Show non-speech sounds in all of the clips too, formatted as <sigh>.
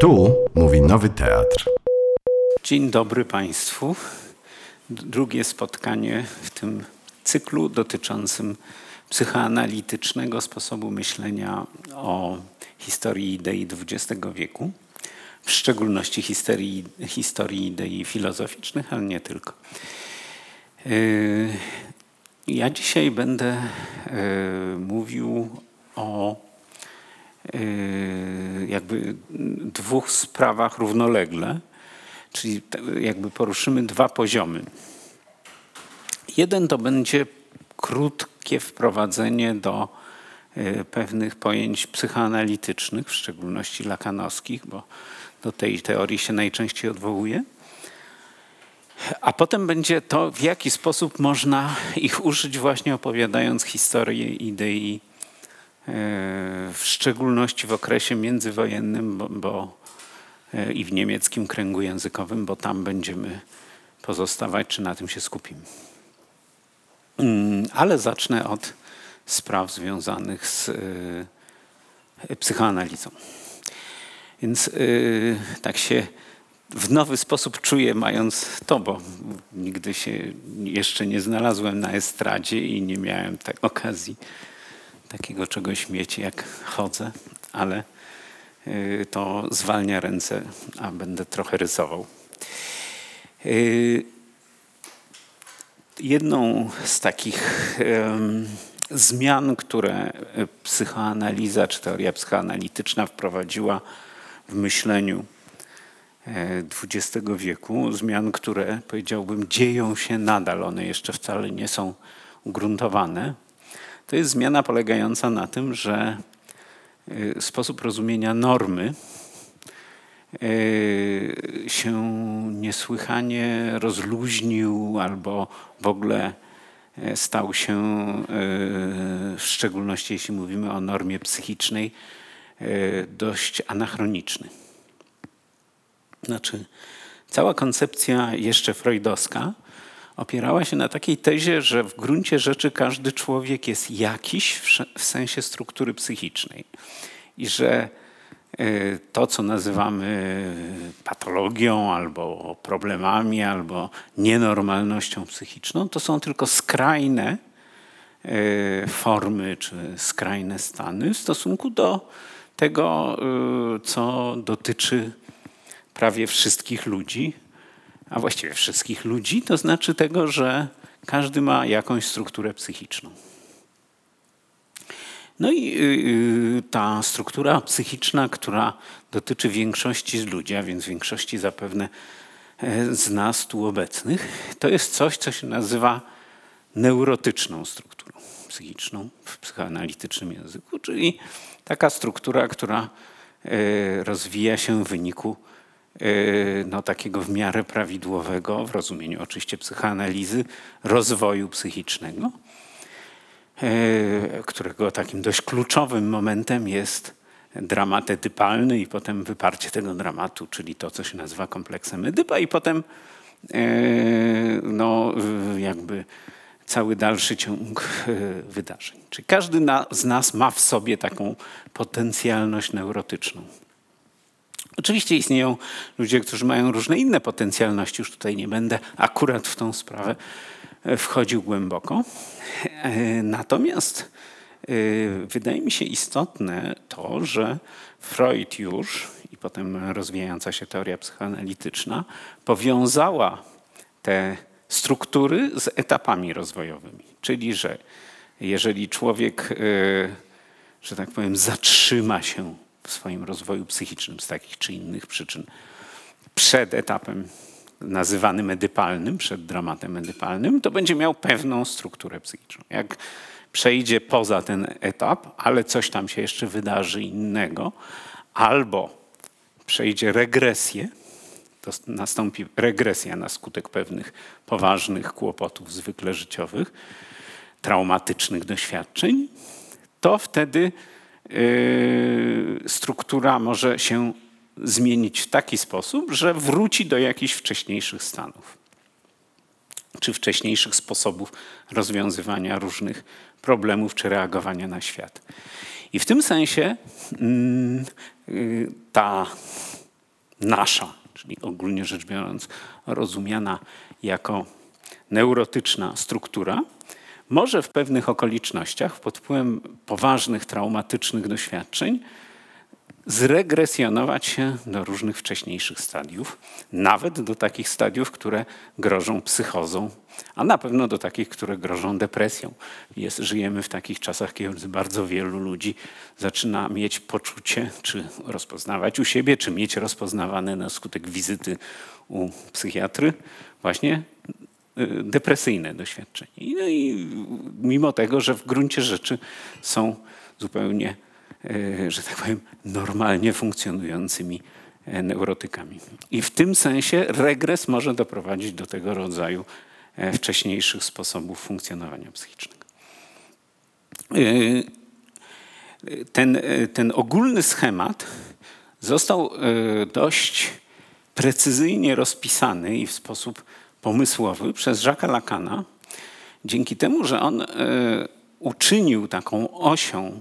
Tu mówi Nowy Teatr. Dzień dobry Państwu. Drugie spotkanie w tym cyklu dotyczącym psychoanalitycznego sposobu myślenia o historii idei XX wieku, w szczególności historii, historii idei filozoficznych, ale nie tylko. Yy, ja dzisiaj będę yy, mówił o jakby dwóch sprawach równolegle, czyli jakby poruszymy dwa poziomy. Jeden to będzie krótkie wprowadzenie do pewnych pojęć psychoanalitycznych, w szczególności lakanowskich, bo do tej teorii się najczęściej odwołuje. A potem będzie to, w jaki sposób można ich użyć, właśnie opowiadając historię idei, w szczególności w okresie międzywojennym, bo, bo i w niemieckim kręgu językowym, bo tam będziemy pozostawać, czy na tym się skupimy. Ale zacznę od spraw związanych z psychoanalizą. Więc tak się w nowy sposób czuję, mając to, bo nigdy się jeszcze nie znalazłem na estradzie i nie miałem tak okazji takiego czegoś mieć, jak chodzę, ale to zwalnia ręce, a będę trochę rysował. Jedną z takich zmian, które psychoanaliza czy teoria psychoanalityczna wprowadziła w myśleniu XX wieku, zmian, które powiedziałbym dzieją się nadal, one jeszcze wcale nie są ugruntowane, to jest zmiana polegająca na tym, że sposób rozumienia normy się niesłychanie rozluźnił albo w ogóle stał się, w szczególności jeśli mówimy o normie psychicznej, dość anachroniczny. Znaczy, cała koncepcja jeszcze freudowska opierała się na takiej tezie, że w gruncie rzeczy każdy człowiek jest jakiś w sensie struktury psychicznej. I że to, co nazywamy patologią albo problemami, albo nienormalnością psychiczną, to są tylko skrajne formy czy skrajne stany w stosunku do tego, co dotyczy prawie wszystkich ludzi, a właściwie wszystkich ludzi, to znaczy tego, że każdy ma jakąś strukturę psychiczną. No i ta struktura psychiczna, która dotyczy większości z ludzi, a więc większości zapewne z nas tu obecnych, to jest coś, co się nazywa neurotyczną strukturą psychiczną w psychoanalitycznym języku, czyli taka struktura, która rozwija się w wyniku no, takiego w miarę prawidłowego, w rozumieniu oczywiście psychoanalizy, rozwoju psychicznego, którego takim dość kluczowym momentem jest dramat edypalny i potem wyparcie tego dramatu, czyli to, co się nazywa kompleksem Edypa i potem no, jakby cały dalszy ciąg wydarzeń. Czyli każdy z nas ma w sobie taką potencjalność neurotyczną. Oczywiście istnieją ludzie, którzy mają różne inne potencjalności, już tutaj nie będę akurat w tą sprawę wchodził głęboko. Natomiast wydaje mi się istotne to, że Freud już i potem rozwijająca się teoria psychoanalityczna powiązała te struktury z etapami rozwojowymi. Czyli, że jeżeli człowiek, że tak powiem, zatrzyma się w swoim rozwoju psychicznym z takich czy innych przyczyn przed etapem nazywanym edypalnym, przed dramatem edypalnym, to będzie miał pewną strukturę psychiczną. Jak przejdzie poza ten etap, ale coś tam się jeszcze wydarzy innego, albo przejdzie regresję, to nastąpi regresja na skutek pewnych poważnych kłopotów, zwykle życiowych, traumatycznych doświadczeń, to wtedy struktura może się zmienić w taki sposób, że wróci do jakichś wcześniejszych stanów czy wcześniejszych sposobów rozwiązywania różnych problemów czy reagowania na świat. I w tym sensie ta nasza, czyli ogólnie rzecz biorąc rozumiana jako neurotyczna struktura, może w pewnych okolicznościach pod wpływem poważnych traumatycznych doświadczeń zregresjonować się do różnych wcześniejszych stadiów, nawet do takich stadiów, które grożą psychozą, a na pewno do takich, które grożą depresją. Jest, żyjemy w takich czasach, kiedy bardzo wielu ludzi zaczyna mieć poczucie, czy rozpoznawać u siebie, czy mieć rozpoznawane na skutek wizyty u psychiatry właśnie depresyjne doświadczenie. No i mimo tego, że w gruncie rzeczy są zupełnie E, że tak powiem, normalnie funkcjonującymi e, neurotykami. I w tym sensie regres może doprowadzić do tego rodzaju e, wcześniejszych sposobów funkcjonowania psychicznego. Ten, ten ogólny schemat został dość precyzyjnie rozpisany i w sposób pomysłowy przez Jacques'a Lacana, dzięki temu, że on uczynił taką osią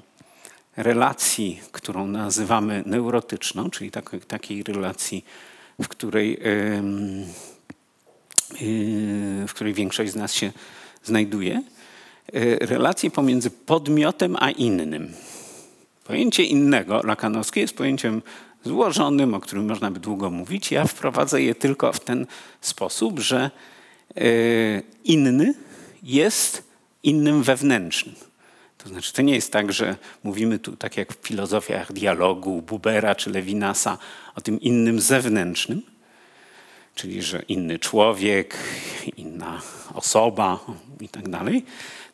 relacji, którą nazywamy neurotyczną, czyli tak, takiej relacji, w której, yy, w której większość z nas się znajduje, yy, relacji pomiędzy podmiotem a innym. Pojęcie innego, lakanowskie, jest pojęciem złożonym, o którym można by długo mówić. Ja wprowadzę je tylko w ten sposób, że yy, inny jest innym wewnętrznym. To znaczy, to nie jest tak, że mówimy tu, tak jak w filozofiach dialogu Bubera czy Levinasa, o tym innym zewnętrznym, czyli że inny człowiek, inna osoba i tak dalej,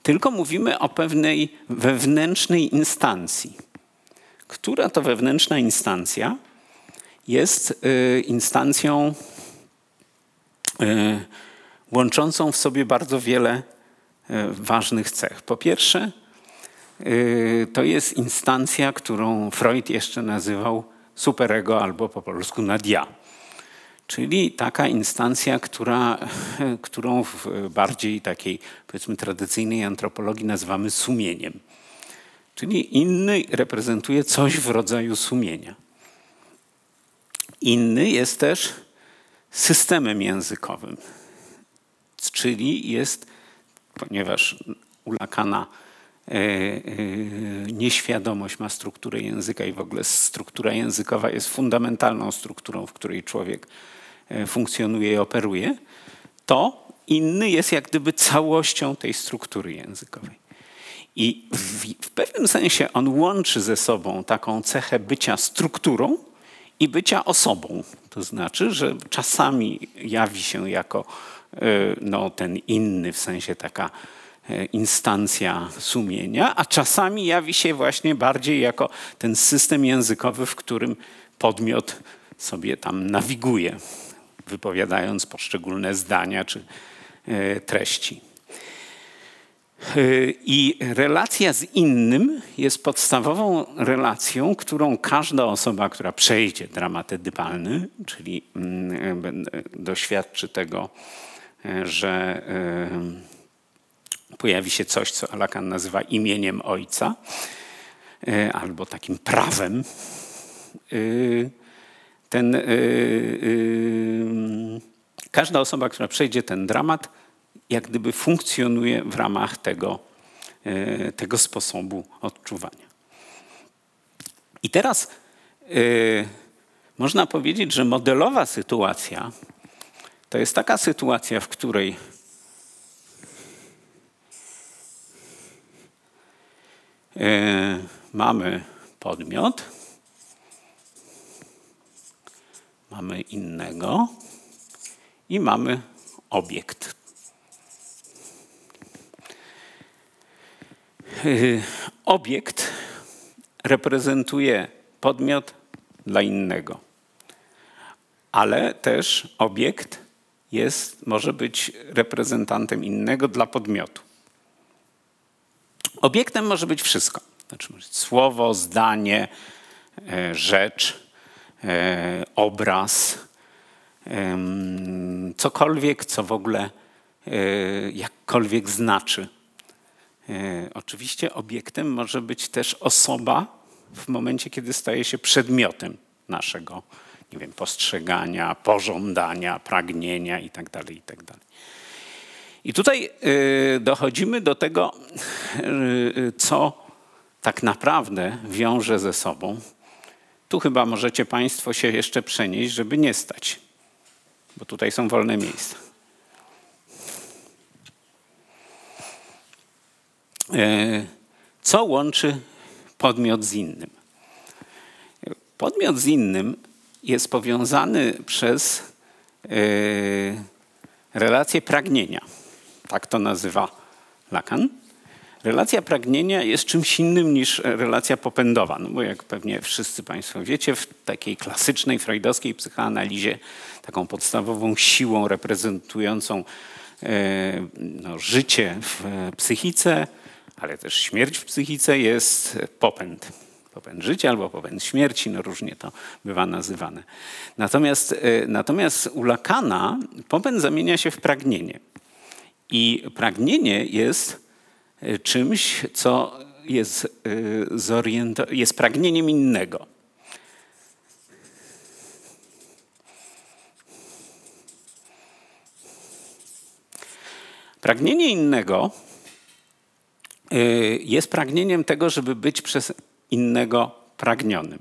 tylko mówimy o pewnej wewnętrznej instancji. Która to wewnętrzna instancja jest y, instancją y, łączącą w sobie bardzo wiele y, ważnych cech. Po pierwsze, to jest instancja, którą Freud jeszcze nazywał superego albo po polsku nadia. Czyli taka instancja, która, którą w bardziej takiej powiedzmy tradycyjnej antropologii nazywamy sumieniem. Czyli inny reprezentuje coś w rodzaju sumienia. Inny jest też systemem językowym, czyli jest, ponieważ u Lacana E, e, nieświadomość ma strukturę języka i w ogóle struktura językowa jest fundamentalną strukturą, w której człowiek e, funkcjonuje i operuje, to inny jest jak gdyby całością tej struktury językowej. I w, w pewnym sensie on łączy ze sobą taką cechę bycia strukturą i bycia osobą. To znaczy, że czasami jawi się jako no, ten inny, w sensie taka E, instancja sumienia, a czasami jawi się właśnie bardziej jako ten system językowy, w którym podmiot sobie tam nawiguje, wypowiadając poszczególne zdania czy e, treści. E, I relacja z innym jest podstawową relacją, którą każda osoba, która przejdzie dramat edypalny, czyli mm, doświadczy tego, że pojawi się coś, co Lacan nazywa imieniem ojca e, albo takim prawem. E, ten, e, każda osoba, która przejdzie ten dramat, jak gdyby funkcjonuje w ramach tego, tego sposobu odczuwania. I teraz można powiedzieć, że modelowa sytuacja to jest taka sytuacja, w której E, mamy podmiot, mamy innego i mamy obiekt. Obiekt reprezentuje podmiot dla innego, ale też obiekt jest, może być reprezentantem innego dla podmiotu. Obiektem może być wszystko. Znaczy słowo, zdanie, e, rzecz, e, obraz, cokolwiek, co w ogóle e, jakkolwiek znaczy. Oczywiście obiektem może być też osoba w momencie, kiedy staje się przedmiotem naszego nie wiem, postrzegania, pożądania, pragnienia itd. itd. I tutaj y, dochodzimy do tego, y, co tak naprawdę wiąże ze sobą. Tu chyba możecie Państwo się jeszcze przenieść, żeby nie stać, bo tutaj są wolne miejsca. Co łączy podmiot z innym? Podmiot z innym jest powiązany przez relację pragnienia tak to nazywa Lacan. Relacja pragnienia jest czymś innym niż relacja popędowa, no bo jak pewnie wszyscy Państwo wiecie, w takiej klasycznej freudowskiej psychoanalizie taką podstawową siłą reprezentującą e, no, życie w psychice, ale też śmierć w psychice jest popęd. Popęd życia albo popęd śmierci, no różnie to bywa nazywane. Natomiast, e, natomiast u Lacana popęd zamienia się w pragnienie. I pragnienie jest e, czymś, co jest, e, jest pragnieniem innego. Pragnienie innego jest pragnieniem tego, żeby być przez innego pragnionym.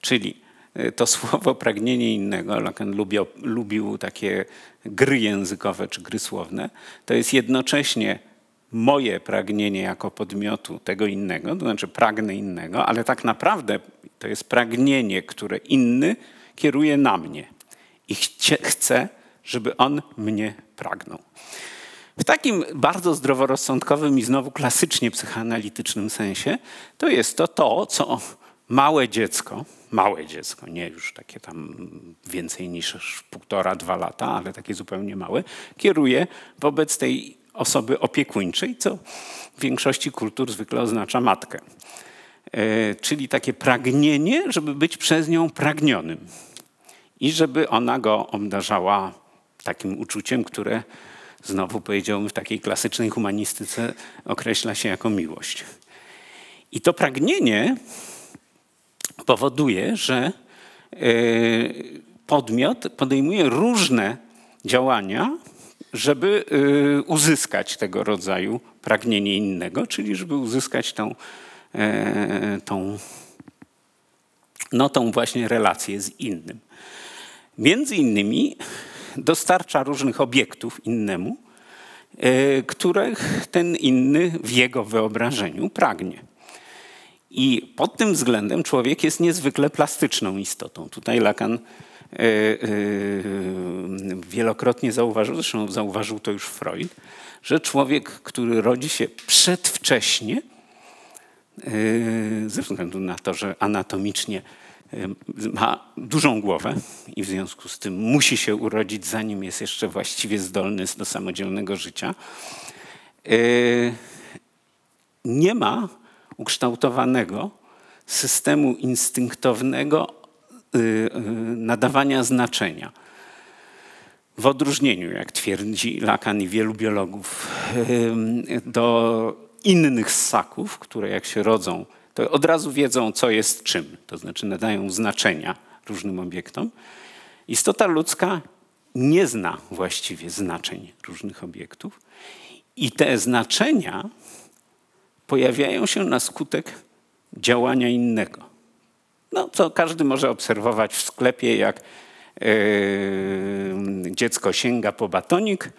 Czyli E, to <laughs> słowo pragnienie innego, Lacan lubił, lubił takie gry językowe czy gry słowne, to jest jednocześnie moje pragnienie jako podmiotu tego innego, to znaczy pragnę innego, ale tak naprawdę to jest pragnienie, które inny kieruje na mnie i chce, żeby on mnie pragnął. W takim bardzo zdroworozsądkowym i znowu klasycznie psychoanalitycznym sensie to jest to to, co małe dziecko, małe dziecko, nie już takie tam więcej niż półtora, dwa lata, ale takie zupełnie małe, kieruje wobec tej osoby opiekuńczej, co w większości kultur zwykle oznacza matkę. E, czyli takie pragnienie, żeby być przez nią pragnionym i żeby ona go obdarzała takim uczuciem, które znowu powiedziałbym w takiej klasycznej humanistyce określa się jako miłość. I to pragnienie powoduje, że e, podmiot podejmuje różne działania, żeby e, uzyskać tego rodzaju pragnienie innego, czyli żeby uzyskać tą, e, tą, no, tą właśnie relację z innym. Między innymi dostarcza różnych obiektów innemu, których ten inny w jego wyobrażeniu pragnie. I pod tym względem człowiek jest niezwykle plastyczną istotą. Tutaj Lacan e, e, wielokrotnie zauważył, zresztą zauważył to już Freud, że człowiek, który rodzi się przedwcześnie, e, ze względu na to, że anatomicznie ma dużą głowę i w związku z tym musi się urodzić, zanim jest jeszcze właściwie zdolny do samodzielnego życia, nie ma ukształtowanego systemu instynktownego y, y, nadawania znaczenia. W odróżnieniu, jak twierdzi Lacan i wielu biologów, do innych ssaków, które jak się rodzą, to od razu wiedzą, co jest czym, to znaczy nadają znaczenia różnym obiektom. Istota ludzka nie zna właściwie znaczeń różnych obiektów i te znaczenia pojawiają się na skutek działania innego. No, co każdy może obserwować w sklepie, jak yy, dziecko sięga po batonik,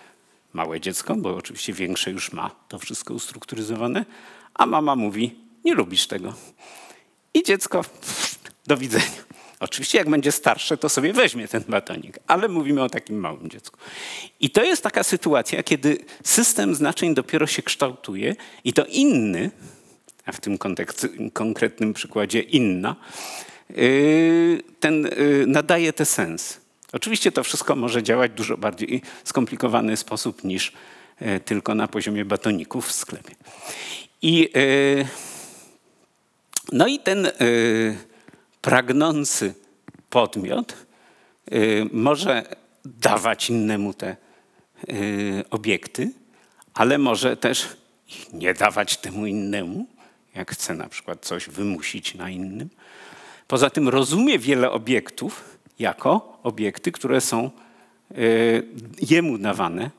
małe dziecko, bo oczywiście większe już ma to wszystko ustrukturyzowane, a mama mówi, nie lubisz tego. I dziecko, do widzenia. Oczywiście jak będzie starsze, to sobie weźmie ten batonik, ale mówimy o takim małym dziecku. I to jest taka sytuacja, kiedy system znaczeń dopiero się kształtuje i to inny, a w tym konkretnym przykładzie inna, yy, ten yy, nadaje te sens. Oczywiście to wszystko może działać dużo bardziej skomplikowany sposób niż yy, tylko na poziomie batoników w sklepie. I, no i ten pragnący podmiot y, może dawać innemu te y, obiekty, ale może też nie dawać temu innemu, jak chce na przykład coś wymusić na innym. Poza tym rozumie wiele obiektów jako obiekty, które są y, jemu dawane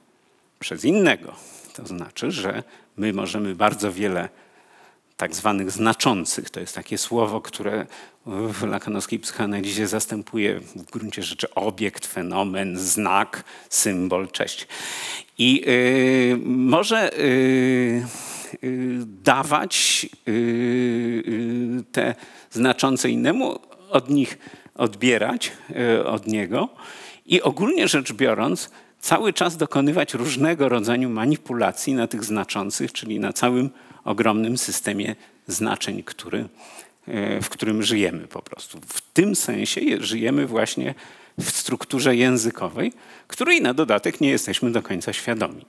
przez innego. To znaczy, że my możemy bardzo wiele tak zwanych znaczących, to jest takie słowo, które w lakanowskiej psychoanalizie zastępuje w gruncie rzeczy obiekt, fenomen, znak, symbol, cześć. I y, może y, y, dawać y, y, te znaczące innemu, od nich odbierać y, od niego i ogólnie rzecz biorąc, cały czas dokonywać różnego rodzaju manipulacji na tych znaczących, czyli na całym ogromnym systemie znaczeń, który, w którym żyjemy po prostu. W tym sensie żyjemy właśnie w strukturze językowej, której na dodatek nie jesteśmy do końca świadomi.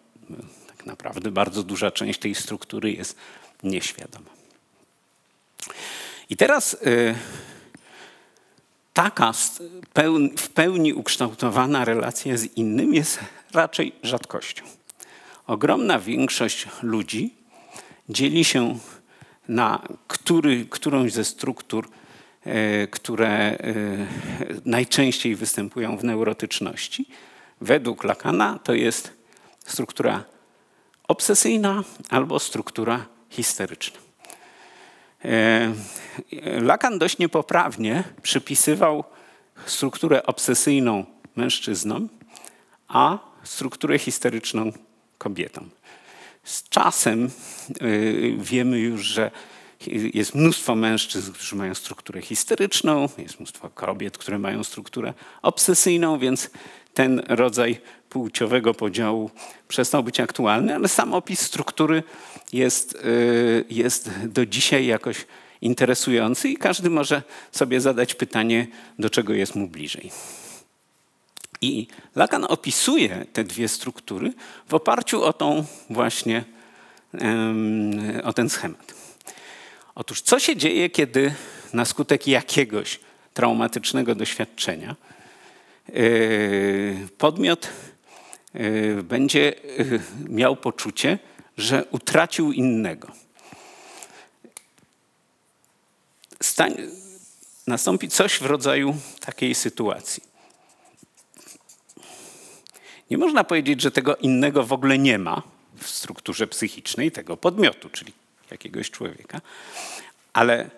Tak naprawdę bardzo duża część tej struktury jest nieświadoma. I teraz y, taka w pełni ukształtowana relacja z innym jest raczej rzadkością. Ogromna większość ludzi dzieli się na który, którąś ze struktur, e, które e, najczęściej występują w neurotyczności. Według Lacana to jest struktura obsesyjna albo struktura histeryczna. E, Lacan dość niepoprawnie przypisywał strukturę obsesyjną mężczyznom, a strukturę histeryczną kobietom. Z czasem y, wiemy już, że jest mnóstwo mężczyzn, którzy mają strukturę histeryczną, jest mnóstwo kobiet, które mają strukturę obsesyjną, więc ten rodzaj płciowego podziału przestał być aktualny, ale sam opis struktury jest, y, jest do dzisiaj jakoś interesujący i każdy może sobie zadać pytanie, do czego jest mu bliżej. I Lacan opisuje te dwie struktury w oparciu o tą właśnie, o ten schemat. Otóż co się dzieje, kiedy na skutek jakiegoś traumatycznego doświadczenia yy, podmiot yy, będzie yy, miał poczucie, że utracił innego. Stań, nastąpi coś w rodzaju takiej sytuacji. Nie można powiedzieć, że tego innego w ogóle nie ma w strukturze psychicznej tego podmiotu, czyli jakiegoś człowieka, ale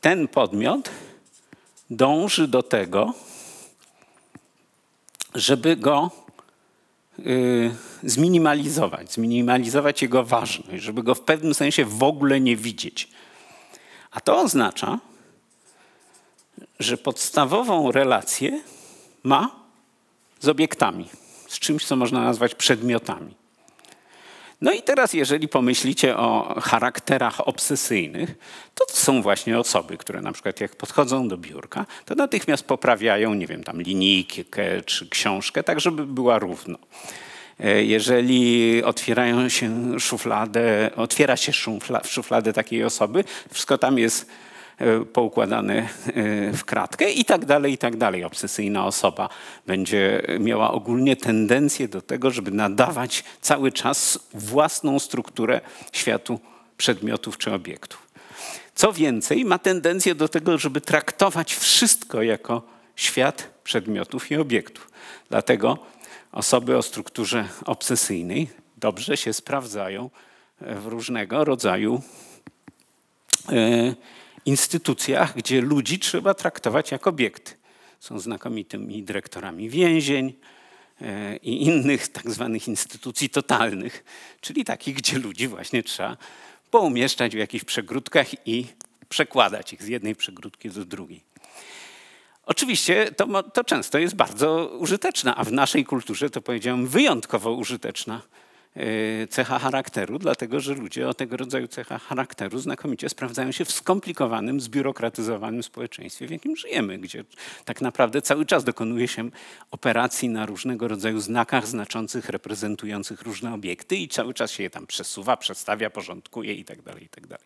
ten podmiot dąży do tego, żeby go y, zminimalizować, zminimalizować jego ważność, żeby go w pewnym sensie w ogóle nie widzieć. A to oznacza, że podstawową relację ma z obiektami z czymś, co można nazwać przedmiotami. No i teraz, jeżeli pomyślicie o charakterach obsesyjnych, to, to są właśnie osoby, które na przykład jak podchodzą do biurka, to natychmiast poprawiają, nie wiem, tam linijkę czy książkę, tak żeby była równo. E, jeżeli otwierają się szufladę, otwiera się szufla, szufladę takiej osoby, wszystko tam jest poukładane e, w kratkę i tak dalej, i tak dalej. Obsesyjna osoba będzie miała ogólnie tendencję do tego, żeby nadawać cały czas własną strukturę światu przedmiotów czy obiektów. Co więcej, ma tendencję do tego, żeby traktować wszystko jako świat przedmiotów i obiektów. Dlatego osoby o strukturze obsesyjnej dobrze się sprawdzają w różnego rodzaju instytucjach, gdzie ludzi trzeba traktować jak obiekty. Są znakomitymi dyrektorami więzień e, i innych tak zwanych instytucji totalnych, czyli takich, gdzie ludzi właśnie trzeba poumieszczać w jakichś przegródkach i przekładać ich z jednej przegródki do drugiej. Oczywiście to, to często jest bardzo użyteczne, a w naszej kulturze to powiedziałem wyjątkowo użyteczna cecha charakteru, dlatego że ludzie o tego rodzaju cechach charakteru znakomicie sprawdzają się w skomplikowanym, zbiurokratyzowanym społeczeństwie, w jakim żyjemy, gdzie tak naprawdę cały czas dokonuje się operacji na różnego rodzaju znakach znaczących, reprezentujących różne obiekty i cały czas się je tam przesuwa, przestawia, porządkuje itd. Tak itd. Tak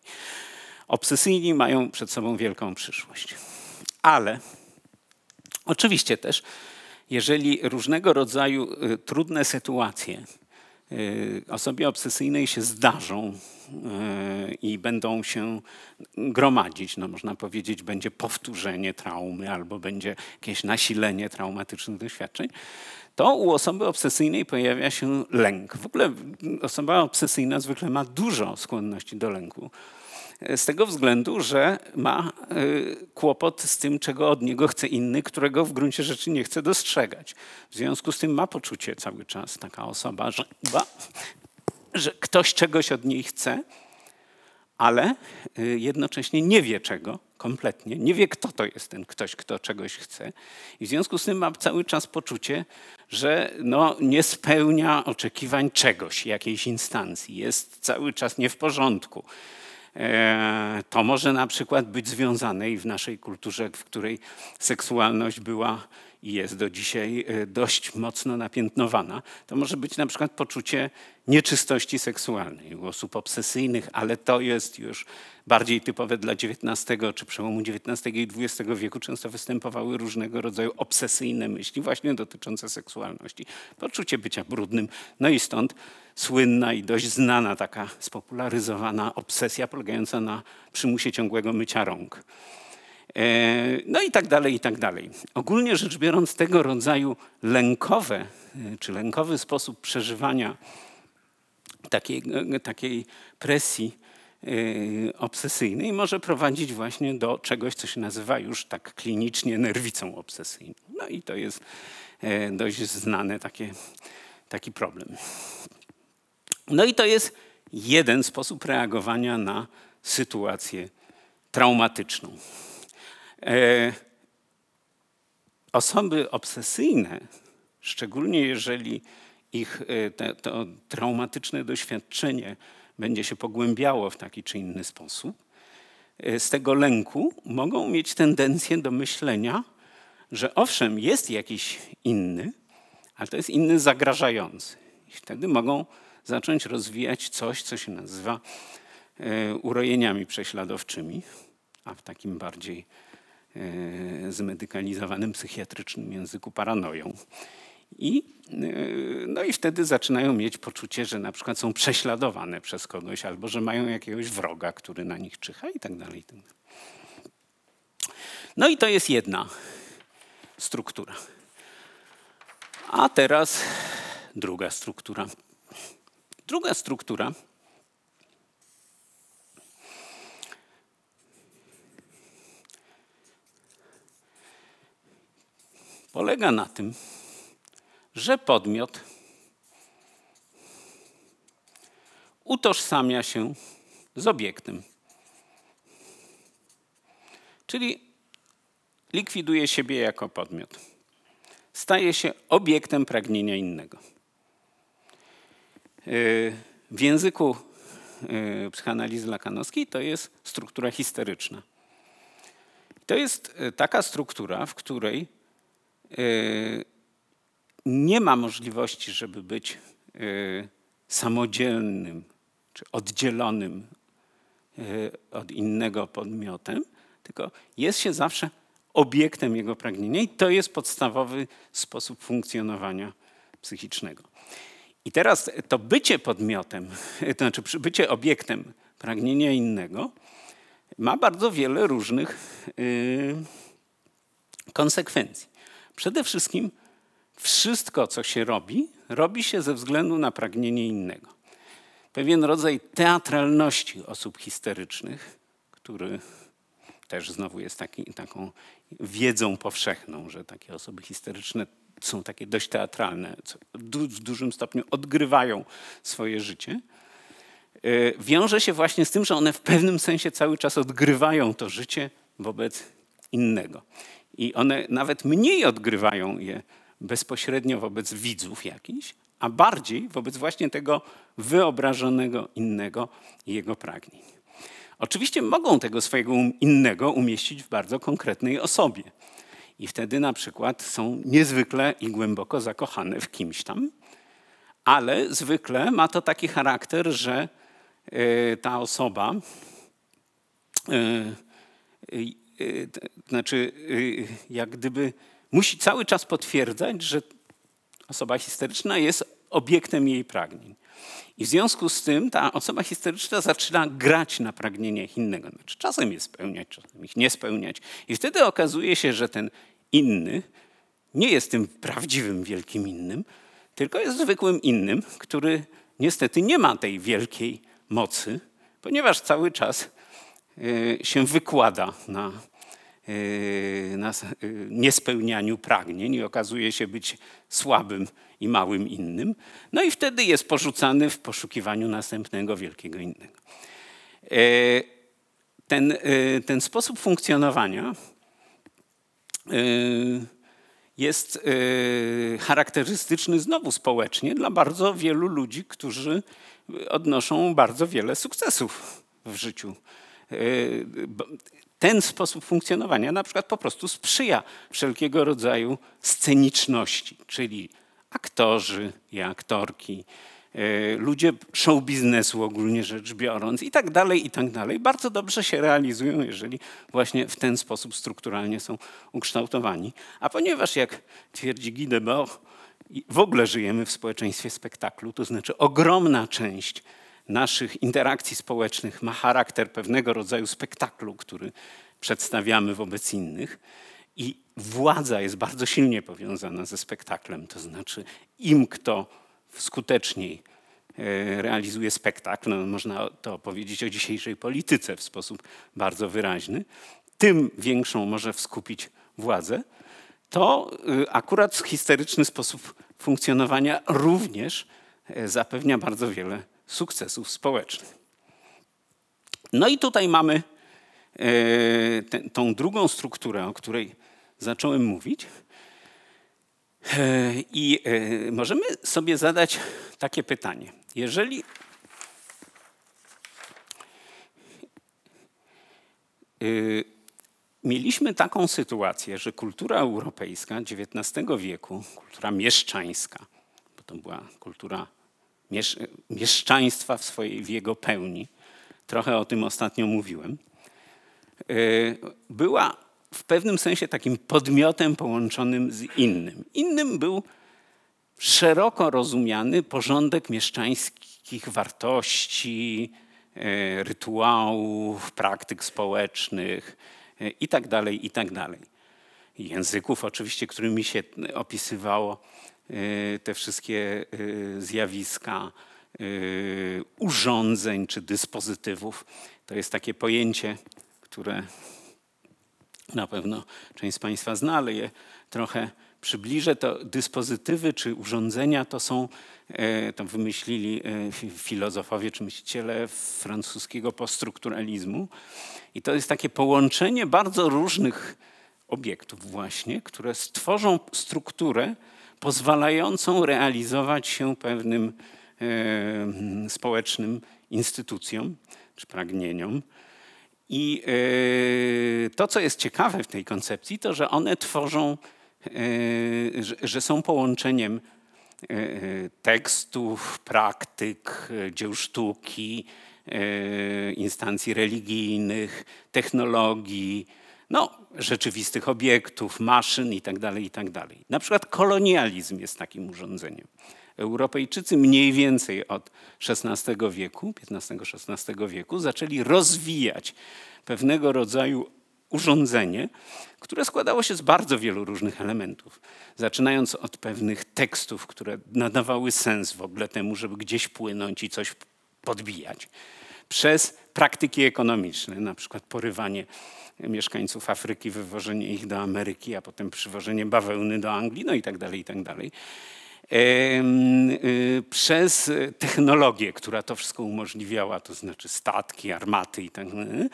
Obsesyjni mają przed sobą wielką przyszłość. Ale oczywiście też, jeżeli różnego rodzaju y, trudne sytuacje y, osobie obsesyjnej się zdarzą y, i będą się gromadzić, no można powiedzieć, będzie powtórzenie traumy albo będzie jakieś nasilenie traumatycznych doświadczeń, to u osoby obsesyjnej pojawia się lęk. W ogóle osoba obsesyjna zwykle ma dużo skłonności do lęku. Z tego względu, że ma y, kłopot z tym, czego od niego chce inny, którego w gruncie rzeczy nie chce dostrzegać. W związku z tym ma poczucie cały czas taka osoba, że, że ktoś czegoś od niej chce, ale y, jednocześnie nie wie czego kompletnie, nie wie kto to jest ten ktoś, kto czegoś chce. I w związku z tym ma cały czas poczucie, że no, nie spełnia oczekiwań czegoś, jakiejś instancji, jest cały czas nie w porządku. E, to może na przykład być związane i w naszej kulturze, w której seksualność była i jest do dzisiaj e, dość mocno napiętnowana, to może być na przykład poczucie nieczystości seksualnej u osób obsesyjnych, ale to jest już bardziej typowe dla XIX czy przełomu XIX i XX wieku. Często występowały różnego rodzaju obsesyjne myśli właśnie dotyczące seksualności. Poczucie bycia brudnym. No i stąd słynna i dość znana taka spopularyzowana obsesja polegająca na przymusie ciągłego mycia rąk. E, no i tak dalej, i tak dalej. Ogólnie rzecz biorąc, tego rodzaju lękowe, e, czy lękowy sposób przeżywania takiej, e, takiej presji obsesyjnej może prowadzić właśnie do czegoś, co się nazywa już tak klinicznie nerwicą obsesyjną. No i to jest dość znany takie, taki problem. No i to jest jeden sposób reagowania na sytuację traumatyczną. E, osoby obsesyjne, szczególnie jeżeli ich e, te, to traumatyczne doświadczenie będzie się pogłębiało w taki czy inny sposób, e, z tego lęku mogą mieć tendencję do myślenia, że owszem, jest jakiś inny, ale to jest inny zagrażający. I wtedy mogą zacząć rozwijać coś, co się nazywa urojeniami prześladowczymi, a w takim bardziej zmedykalizowanym psychiatrycznym języku paranoją. I, e, no i wtedy zaczynają mieć poczucie, że na przykład są prześladowane przez kogoś albo że mają jakiegoś wroga, który na nich czyha i tak dalej. Tak no i to jest jedna struktura. A teraz druga struktura. Druga struktura polega na tym, że podmiot utożsamia się z obiektem. Czyli likwiduje siebie jako podmiot. Staje się obiektem pragnienia innego. Yy, w języku yy, psychoanalizy lakanowskiej to jest struktura histeryczna. To jest yy, taka struktura, w której Y, nie ma możliwości, żeby być y, samodzielnym czy oddzielonym y, od innego podmiotem, tylko jest się zawsze obiektem jego pragnienia i to jest podstawowy sposób funkcjonowania psychicznego. I teraz to bycie podmiotem, <laughs> to znaczy bycie obiektem pragnienia innego ma bardzo wiele różnych konsekwencji. Przede wszystkim wszystko, co się robi, robi się ze względu na pragnienie innego. Pewien rodzaj teatralności osób histerycznych, który też znowu jest taki, taką wiedzą powszechną, że takie osoby histeryczne są takie dość teatralne, w dużym stopniu odgrywają swoje życie, e, wiąże się właśnie z tym, że one w pewnym sensie cały czas odgrywają to życie wobec innego. I one nawet mniej odgrywają je bezpośrednio wobec widzów jakichś, a bardziej wobec właśnie tego wyobrażonego innego i jego pragnień. Oczywiście mogą tego swojego um, innego umieścić w bardzo konkretnej osobie. I wtedy na przykład są niezwykle i głęboko zakochane w kimś tam, ale zwykle ma to taki charakter, że y, ta osoba Y, znaczy, y, jak gdyby musi cały czas potwierdzać, że osoba histeryczna jest obiektem jej pragnień. I w związku z tym ta osoba historyczna zaczyna grać na pragnieniach innego. Znaczy, czasem je spełniać, czasem ich nie spełniać. I wtedy okazuje się, że ten inny nie jest tym prawdziwym wielkim innym, tylko jest zwykłym innym, który niestety nie ma tej wielkiej mocy, ponieważ cały czas e, się wykłada na, na e, niespełnianiu pragnień i okazuje się być słabym i małym innym. No i wtedy jest porzucany w poszukiwaniu następnego wielkiego innego. Ten, ten sposób funkcjonowania jest charakterystyczny znowu społecznie dla bardzo wielu ludzi, którzy odnoszą bardzo wiele sukcesów w życiu. Ten sposób funkcjonowania na przykład po prostu sprzyja wszelkiego rodzaju sceniczności, czyli aktorzy i aktorki, e, ludzie show biznesu ogólnie rzecz biorąc i tak dalej, i tak dalej, bardzo dobrze się realizują, jeżeli właśnie w ten sposób strukturalnie są ukształtowani. A ponieważ, jak twierdzi Guy Debord, w ogóle żyjemy w społeczeństwie spektaklu, to znaczy ogromna część naszych interakcji społecznych ma charakter pewnego rodzaju spektaklu, który przedstawiamy wobec innych. I władza jest bardzo silnie powiązana ze spektaklem. To znaczy, im kto skuteczniej e, realizuje spektakl, no można to powiedzieć o dzisiejszej polityce w sposób bardzo wyraźny, tym większą może skupić władzę to y, akurat historyczny sposób funkcjonowania również e, zapewnia bardzo wiele sukcesów społecznych. No i tutaj mamy e, tą drugą strukturę, o której zacząłem mówić. E, I możemy sobie zadać takie pytanie. Jeżeli Mieliśmy taką sytuację, że kultura europejska XIX wieku, kultura mieszczańska, bo to była kultura mieszczaństwa w, swojej, w jego pełni, trochę o tym ostatnio mówiłem, e, była w pewnym sensie takim podmiotem połączonym z innym. Innym był szeroko rozumiany porządek mieszczańskich wartości, e, rytuałów, praktyk społecznych, i tak dalej, i tak dalej. Języków oczywiście, którymi się opisywało te wszystkie e, zjawiska, e, urządzeń czy dyspozytywów. To jest takie pojęcie, które na pewno część z Państwa zna, ale je trochę przybliżę. To dyspozytywy czy urządzenia to są, to wymyślili filozofowie czy myśliciele francuskiego poststrukturalizmu. I to jest takie połączenie bardzo różnych obiektów właśnie, które stworzą strukturę pozwalającą realizować się pewnym e, społecznym instytucjom czy pragnieniom. I e, to, co jest ciekawe w tej koncepcji, to, że one tworzą, e, że, że są połączeniem e, tekstów, praktyk, dzieł sztuki, E, instancji religijnych, technologii, no, rzeczywistych obiektów, maszyn itd., tak itd. Tak Na przykład kolonializm jest takim urządzeniem. Europejczycy mniej więcej od XVI wieku, XV-XVI wieku zaczęli rozwijać pewnego rodzaju urządzenie, które składało się z bardzo wielu różnych elementów. Zaczynając od pewnych tekstów, które nadawały sens w ogóle temu, żeby gdzieś płynąć i coś podbijać przez praktyki ekonomiczne, na przykład porywanie mieszkańców Afryki, wywożenie ich do Ameryki, a potem przywożenie bawełny do Anglii, no i tak dalej, i tak dalej. Y, przez technologię, która to wszystko umożliwiała, to znaczy statki, armaty i tak dalej.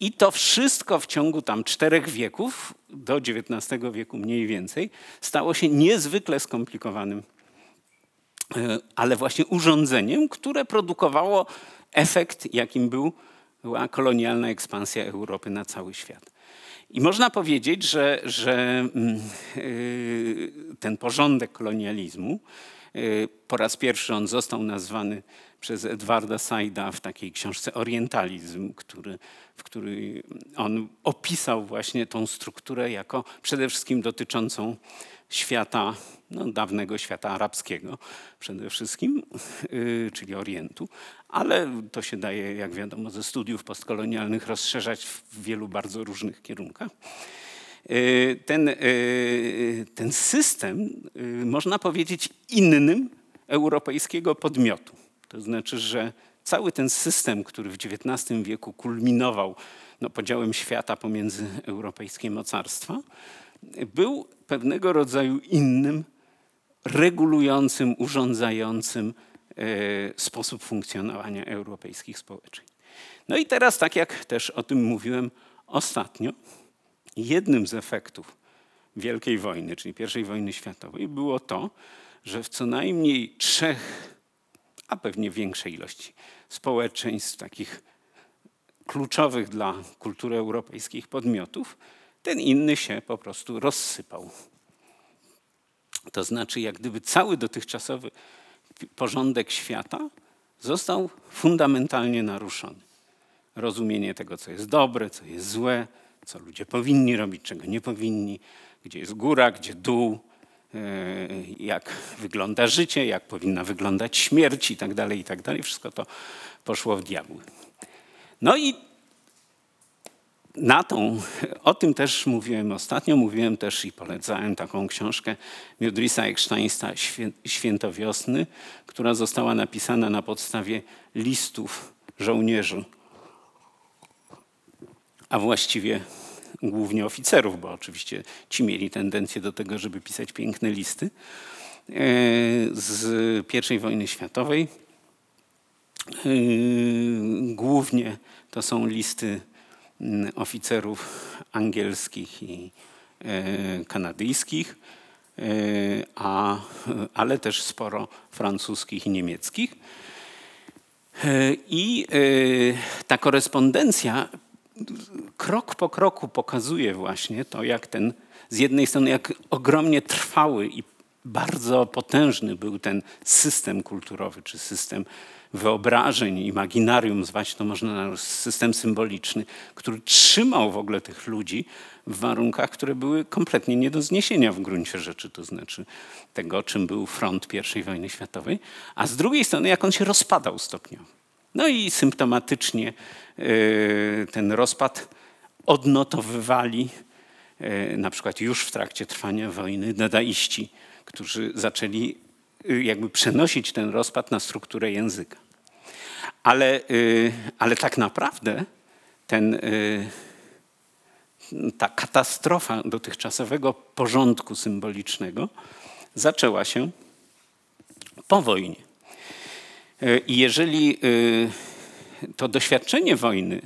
I to wszystko w ciągu tam czterech wieków, do XIX wieku mniej więcej, stało się niezwykle skomplikowanym, e, ale właśnie urządzeniem, które produkowało efekt, jakim był, była kolonialna ekspansja Europy na cały świat. I można powiedzieć, że, że yy, ten porządek kolonializmu, yy, po raz pierwszy on został nazwany przez Edwarda Saida w takiej książce Orientalizm, który, w której on opisał właśnie tą strukturę jako przede wszystkim dotyczącą świata no, dawnego świata arabskiego przede wszystkim, yy, czyli Orientu, ale to się daje, jak wiadomo, ze studiów postkolonialnych rozszerzać w wielu bardzo różnych kierunkach. Yy, ten, yy, ten system, można powiedzieć, innym europejskiego podmiotu. To znaczy, że cały ten system, który w XIX wieku kulminował no, podziałem świata pomiędzy europejskie mocarstwa, był pewnego rodzaju innym, regulującym, urządzającym e, sposób funkcjonowania europejskich społeczeństw. No i teraz, tak jak też o tym mówiłem ostatnio, jednym z efektów Wielkiej Wojny, czyli I wojny światowej, było to, że w co najmniej trzech, a pewnie większej ilości społeczeństw, takich kluczowych dla kultury europejskich podmiotów, ten inny się po prostu rozsypał. To znaczy, jak gdyby cały dotychczasowy porządek świata został fundamentalnie naruszony. Rozumienie tego, co jest dobre, co jest złe, co ludzie powinni robić, czego nie powinni, gdzie jest góra, gdzie dół, e, jak wygląda życie, jak powinna wyglądać śmierć i tak dalej, i tak dalej. Wszystko to poszło w diabły. No i na tą, <laughs> o tym też mówiłem ostatnio, mówiłem też i polecałem taką książkę Miudrisa Ecksteinsta Święto Wiosny, która została napisana na podstawie listów żołnierzy, a właściwie głównie oficerów, bo oczywiście ci mieli tendencję do tego, żeby pisać piękne listy e, z I wojny światowej. E, głównie to są listy oficerów angielskich i e, kanadyjskich, a, ale też sporo francuskich i niemieckich. I ta korespondencja krok po kroku pokazuje właśnie to, jak ten, z jednej strony, jak ogromnie trwały i bardzo potężny był ten system kulturowy, czy system wyobrażeń, imaginarium, zwać to można system symboliczny, który trzymał w ogóle tych ludzi w warunkach, które były kompletnie nie do zniesienia w gruncie rzeczy, to znaczy tego, czym był front I wojny światowej, a z drugiej strony, jak on się rozpadał stopniowo. No i symptomatycznie y, ten rozpad odnotowywali y, na przykład już w trakcie trwania wojny dadaiści, którzy zaczęli jakby przenosić ten rozpad na strukturę języka. Ale, ale tak naprawdę ten, ta katastrofa dotychczasowego porządku symbolicznego zaczęła się po wojnie. I jeżeli to doświadczenie wojny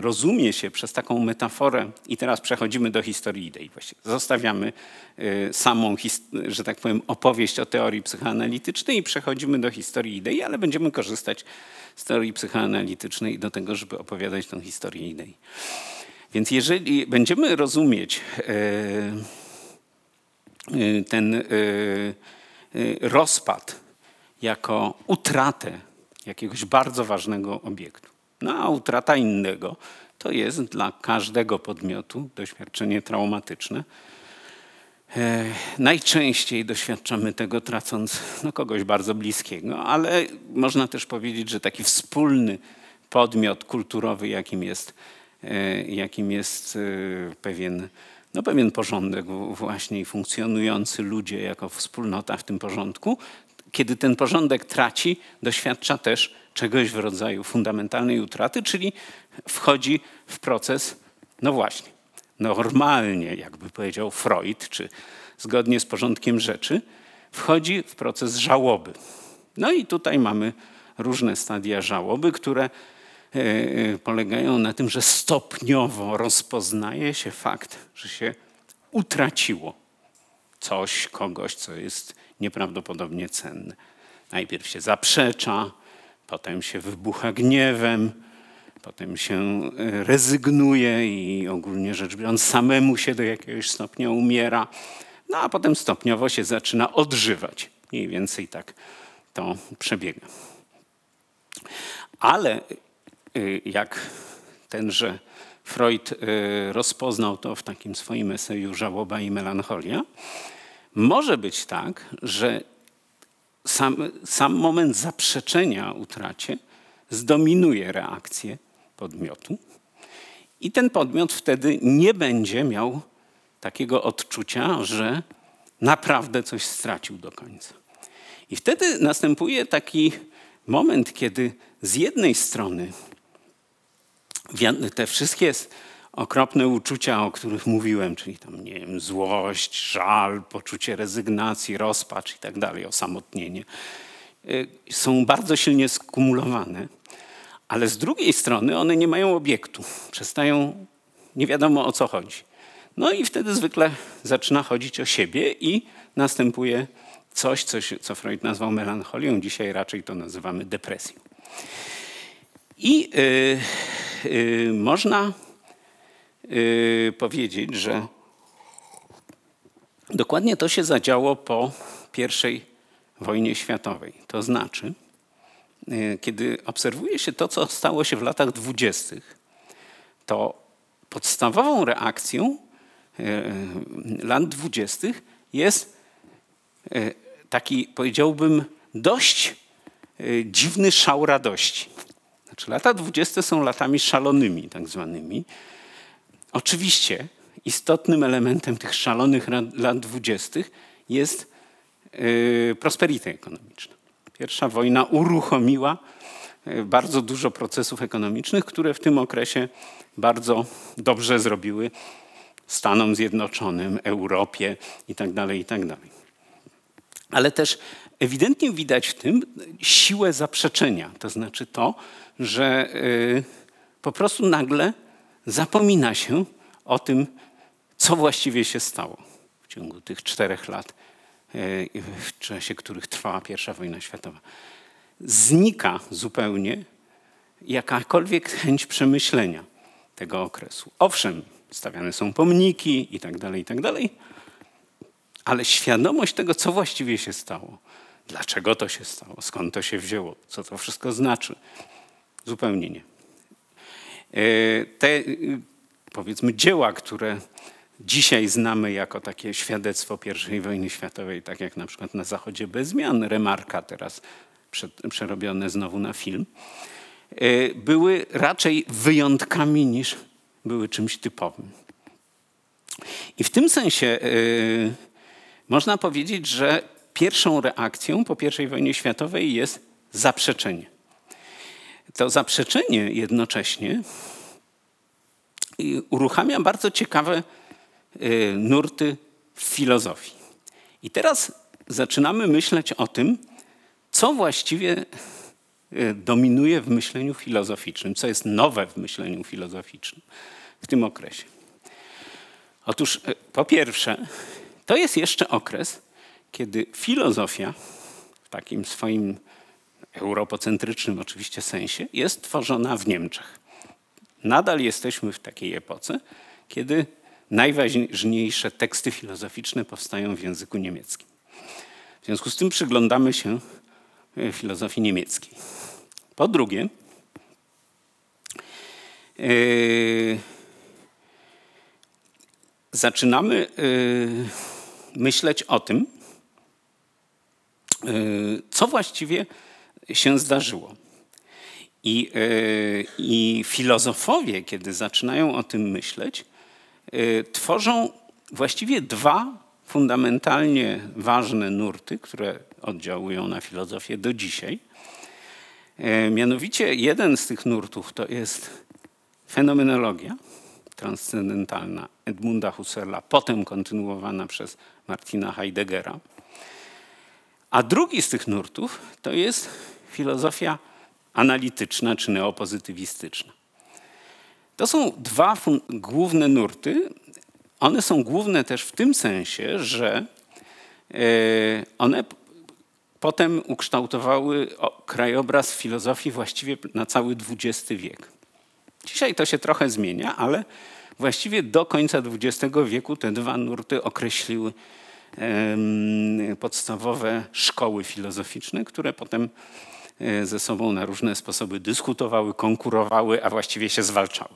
rozumie się przez taką metaforę, i teraz przechodzimy do historii idei. Zostawiamy samą, że tak powiem, opowieść o teorii psychoanalitycznej i przechodzimy do historii idei, ale będziemy korzystać z teorii psychoanalitycznej do tego, żeby opowiadać tę historię idei. Więc jeżeli będziemy rozumieć ten rozpad jako utratę jakiegoś bardzo ważnego obiektu. No a utrata innego to jest dla każdego podmiotu doświadczenie traumatyczne. E, najczęściej doświadczamy tego tracąc no, kogoś bardzo bliskiego, ale można też powiedzieć, że taki wspólny podmiot kulturowy, jakim jest, e, jakim jest e, pewien, no, pewien porządek właśnie funkcjonujący ludzie jako wspólnota w tym porządku, kiedy ten porządek traci, doświadcza też czegoś w rodzaju fundamentalnej utraty, czyli wchodzi w proces, no właśnie, normalnie, jakby powiedział Freud, czy zgodnie z porządkiem rzeczy, wchodzi w proces żałoby. No i tutaj mamy różne stadia żałoby, które e, e, polegają na tym, że stopniowo rozpoznaje się fakt, że się utraciło coś, kogoś, co jest nieprawdopodobnie cenne. Najpierw się zaprzecza, potem się wybucha gniewem, potem się e, rezygnuje i ogólnie rzecz biorąc samemu się do jakiegoś stopnia umiera, no a potem stopniowo się zaczyna odżywać. Mniej więcej tak to przebiega. Ale e, jak tenże Freud e, rozpoznał to w takim swoim eseju Żałoba i melancholia, może być tak, że sam, sam moment zaprzeczenia utracie zdominuje reakcję podmiotu i ten podmiot wtedy nie będzie miał takiego odczucia, że naprawdę coś stracił do końca. I wtedy następuje taki moment, kiedy z jednej strony te wszystkie okropne uczucia, o których mówiłem, czyli tam, nie wiem, złość, żal, poczucie rezygnacji, rozpacz i tak dalej, osamotnienie, y, są bardzo silnie skumulowane, ale z drugiej strony one nie mają obiektu, przestają, nie wiadomo o co chodzi. No i wtedy zwykle zaczyna chodzić o siebie i następuje coś, coś co Freud nazwał melancholią, dzisiaj raczej to nazywamy depresją. I yy, yy, można yy, powiedzieć, że dokładnie to się zadziało po I wojnie światowej. To znaczy, y, kiedy obserwuje się to, co stało się w latach dwudziestych, to podstawową reakcją y, lat dwudziestych jest y, taki, powiedziałbym, dość dziwny szał radości. Znaczy, lata dwudzieste są latami szalonymi, tak zwanymi. Oczywiście istotnym elementem tych szalonych lat dwudziestych jest yy, prosperity ekonomiczna. Pierwsza wojna uruchomiła yy, bardzo dużo procesów ekonomicznych, które w tym okresie bardzo dobrze zrobiły Stanom Zjednoczonym, Europie itd. Tak itd. Tak Ale też ewidentnie widać w tym siłę zaprzeczenia, to znaczy to, że yy, po prostu nagle zapomina się o tym, co właściwie się stało w ciągu tych czterech lat, yy, w czasie których trwała I wojna światowa. Znika zupełnie jakakolwiek chęć przemyślenia tego okresu. Owszem, stawiane są pomniki i tak dalej, i tak dalej, ale świadomość tego, co właściwie się stało, dlaczego to się stało, skąd to się wzięło, co to wszystko znaczy, zupełnie nie. E, te powiedzmy dzieła, które dzisiaj znamy jako takie świadectwo I wojny światowej, tak jak na przykład na Zachodzie bez zmian, Remarka teraz przerobione znowu na film, e, były raczej wyjątkami niż były czymś typowym. I w tym sensie e, można powiedzieć, że pierwszą reakcją po I wojnie światowej jest zaprzeczenie to zaprzeczenie jednocześnie y, uruchamia bardzo ciekawe y, nurty w filozofii. I teraz zaczynamy myśleć o tym, co właściwie y, dominuje w myśleniu filozoficznym, co jest nowe w myśleniu filozoficznym w tym okresie. Otóż po pierwsze, to jest jeszcze okres, kiedy filozofia w takim swoim europocentrycznym oczywiście sensie, jest tworzona w Niemczech. Nadal jesteśmy w takiej epoce, kiedy najważniejsze teksty filozoficzne powstają w języku niemieckim. W związku z tym przyglądamy się e, filozofii niemieckiej. Po drugie, yy, zaczynamy yy, myśleć o tym, yy, co właściwie się zdarzyło. I, e, I filozofowie, kiedy zaczynają o tym myśleć, e, tworzą właściwie dwa fundamentalnie ważne nurty, które oddziałują na filozofię do dzisiaj. E, mianowicie jeden z tych nurtów to jest fenomenologia transcendentalna Edmunda Husserla, potem kontynuowana przez Martina Heideggera. A drugi z tych nurtów to jest filozofia analityczna czy neopozytywistyczna. To są dwa główne nurty. One są główne też w tym sensie, że e, one potem ukształtowały krajobraz filozofii właściwie na cały XX wiek. Dzisiaj to się trochę zmienia, ale właściwie do końca XX wieku te dwa nurty określiły podstawowe szkoły filozoficzne, które potem ze sobą na różne sposoby dyskutowały, konkurowały, a właściwie się zwalczały.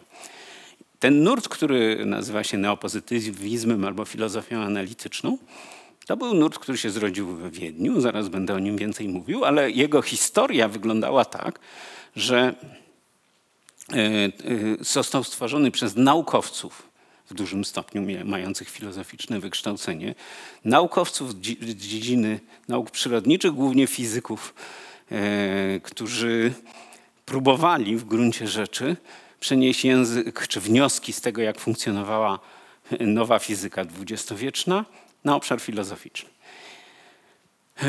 Ten nurt, który nazywa się neopozytywizmem albo filozofią analityczną, To był nurt, który się zrodził we Wiedniu, zaraz będę o nim więcej mówił, ale jego historia wyglądała tak, że e, e, został stworzony przez naukowców w dużym stopniu mających filozoficzne wykształcenie, naukowców z dziedziny nauk przyrodniczych, głównie fizyków, e, którzy próbowali w gruncie rzeczy przenieść język czy wnioski z tego, jak funkcjonowała nowa fizyka dwudziestowieczna na obszar filozoficzny. E,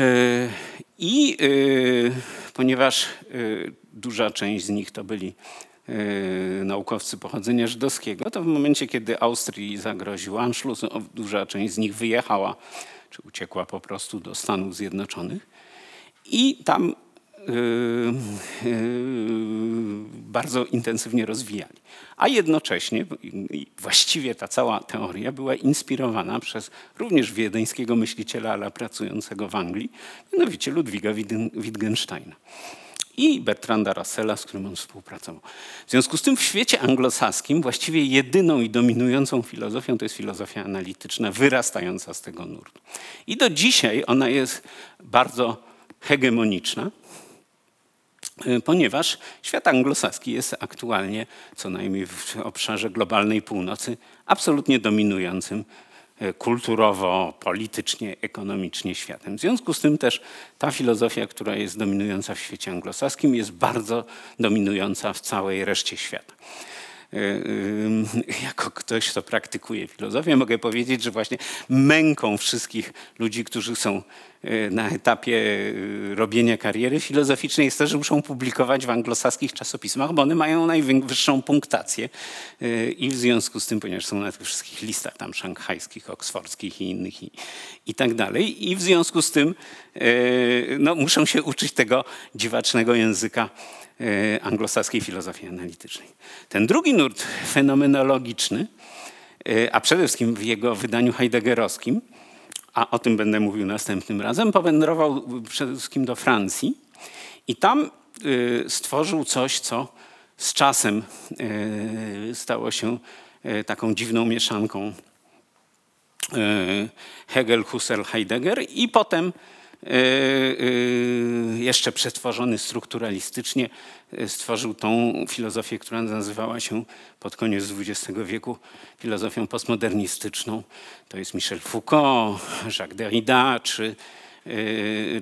I e, ponieważ duża część z nich to byli naukowcy pochodzenia żydowskiego, to w momencie, kiedy Austrii zagroził Anschluss, duża część z nich wyjechała, czy uciekła po prostu do Stanów Zjednoczonych i tam bardzo intensywnie rozwijali. A jednocześnie właściwie ta cała teoria była inspirowana przez również wiedeńskiego myśliciela, ale pracującego w Anglii, mianowicie Ludwiga Wittgensteina i Bertranda Russella, z którym on współpracował. W związku z tym w świecie anglosaskim właściwie jedyną i dominującą filozofią to jest filozofia analityczna, wyrastająca z tego nurtu. I do dzisiaj ona jest bardzo hegemoniczna, ponieważ świat anglosaski jest aktualnie, co najmniej w obszarze globalnej północy, absolutnie dominującym E, kulturowo, politycznie, ekonomicznie światem. W związku z tym też ta filozofia, która jest dominująca w świecie anglosaskim, jest bardzo dominująca w całej reszcie świata. E, jako ktoś, kto praktykuje filozofię, mogę powiedzieć, że właśnie męką wszystkich ludzi, którzy są e, na etapie e, robienia kariery filozoficznej jest to, że muszą publikować w anglosaskich czasopismach, bo one mają najwyższą punktację i w związku z tym, ponieważ są na tych wszystkich listach tam szanghajskich, oksfordzkich i innych i, i tak dalej i w związku z tym no, muszą się uczyć tego dziwacznego języka anglosaskiej filozofii analitycznej. Ten drugi nurt fenomenologiczny, a przede wszystkim w jego wydaniu heideggerowskim, a o tym będę mówił następnym razem, powędrował przede wszystkim do Francji i tam e, stworzył coś, co z czasem stało się taką dziwną mieszanką Hegel, Husserl, Heidegger i potem Y, y, jeszcze przetworzony strukturalistycznie, y, stworzył tą filozofię, która nazywała się pod koniec XX wieku filozofią postmodernistyczną. To jest Michel Foucault, Jacques Derrida czy,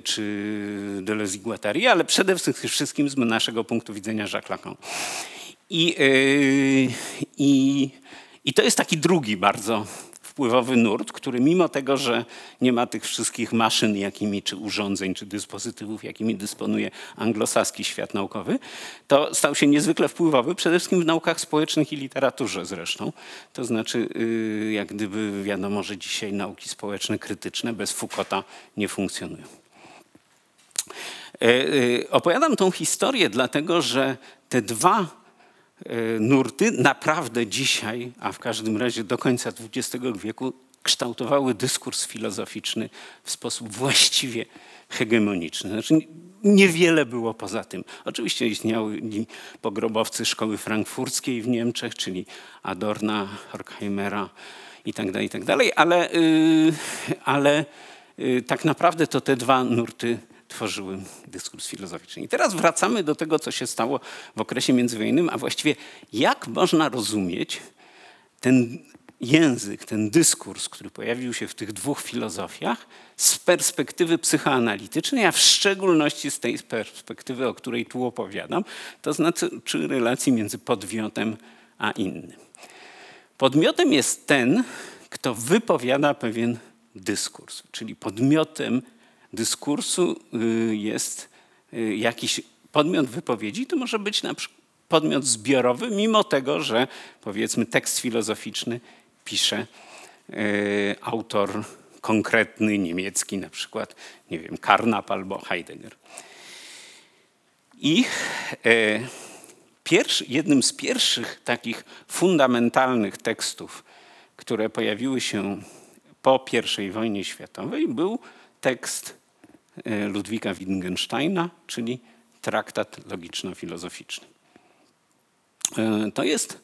czy Deleuze i Guattari, ale przede wszystkim z naszego punktu widzenia Jacques Lacan. I, i, I to jest taki drugi bardzo wpływowy nurt, który mimo tego, że nie ma tych wszystkich maszyn, jakimi, czy urządzeń, czy dyspozytywów, jakimi dysponuje anglosaski świat naukowy, to stał się niezwykle wpływowy, przede wszystkim w naukach społecznych i literaturze zresztą. To znaczy, y, jak gdyby wiadomo, że dzisiaj nauki społeczne krytyczne bez Foucaulta nie funkcjonują. E, y, opowiadam tą historię dlatego, że te dwa nurty naprawdę dzisiaj, a w każdym razie do końca XX wieku, kształtowały dyskurs filozoficzny w sposób właściwie hegemoniczny. Znaczy, niewiele było poza tym. Oczywiście istniały pogrobowcy szkoły frankfurckiej w Niemczech, czyli Adorna, Horkheimera i tak dalej, i tak ale, y, ale y, tak naprawdę to te dwa nurty tworzyły dyskurs filozoficzny. I teraz wracamy do tego, co się stało w okresie międzywojennym, a właściwie jak można rozumieć ten język, ten dyskurs, który pojawił się w tych dwóch filozofiach z perspektywy psychoanalitycznej, a w szczególności z tej perspektywy, o której tu opowiadam, to znaczy czy relacji między podmiotem a innym. Podmiotem jest ten, kto wypowiada pewien dyskurs, czyli podmiotem dyskursu y, jest y, jakiś podmiot wypowiedzi, to może być na przykład podmiot zbiorowy, mimo tego, że powiedzmy tekst filozoficzny pisze y, autor konkretny, niemiecki, na przykład, nie wiem, Karnap albo Heidegger. I pierwszy, jednym z pierwszych takich fundamentalnych tekstów, które pojawiły się po I wojnie światowej, był tekst Ludwika Wittgensteina, czyli traktat logiczno-filozoficzny. E, to jest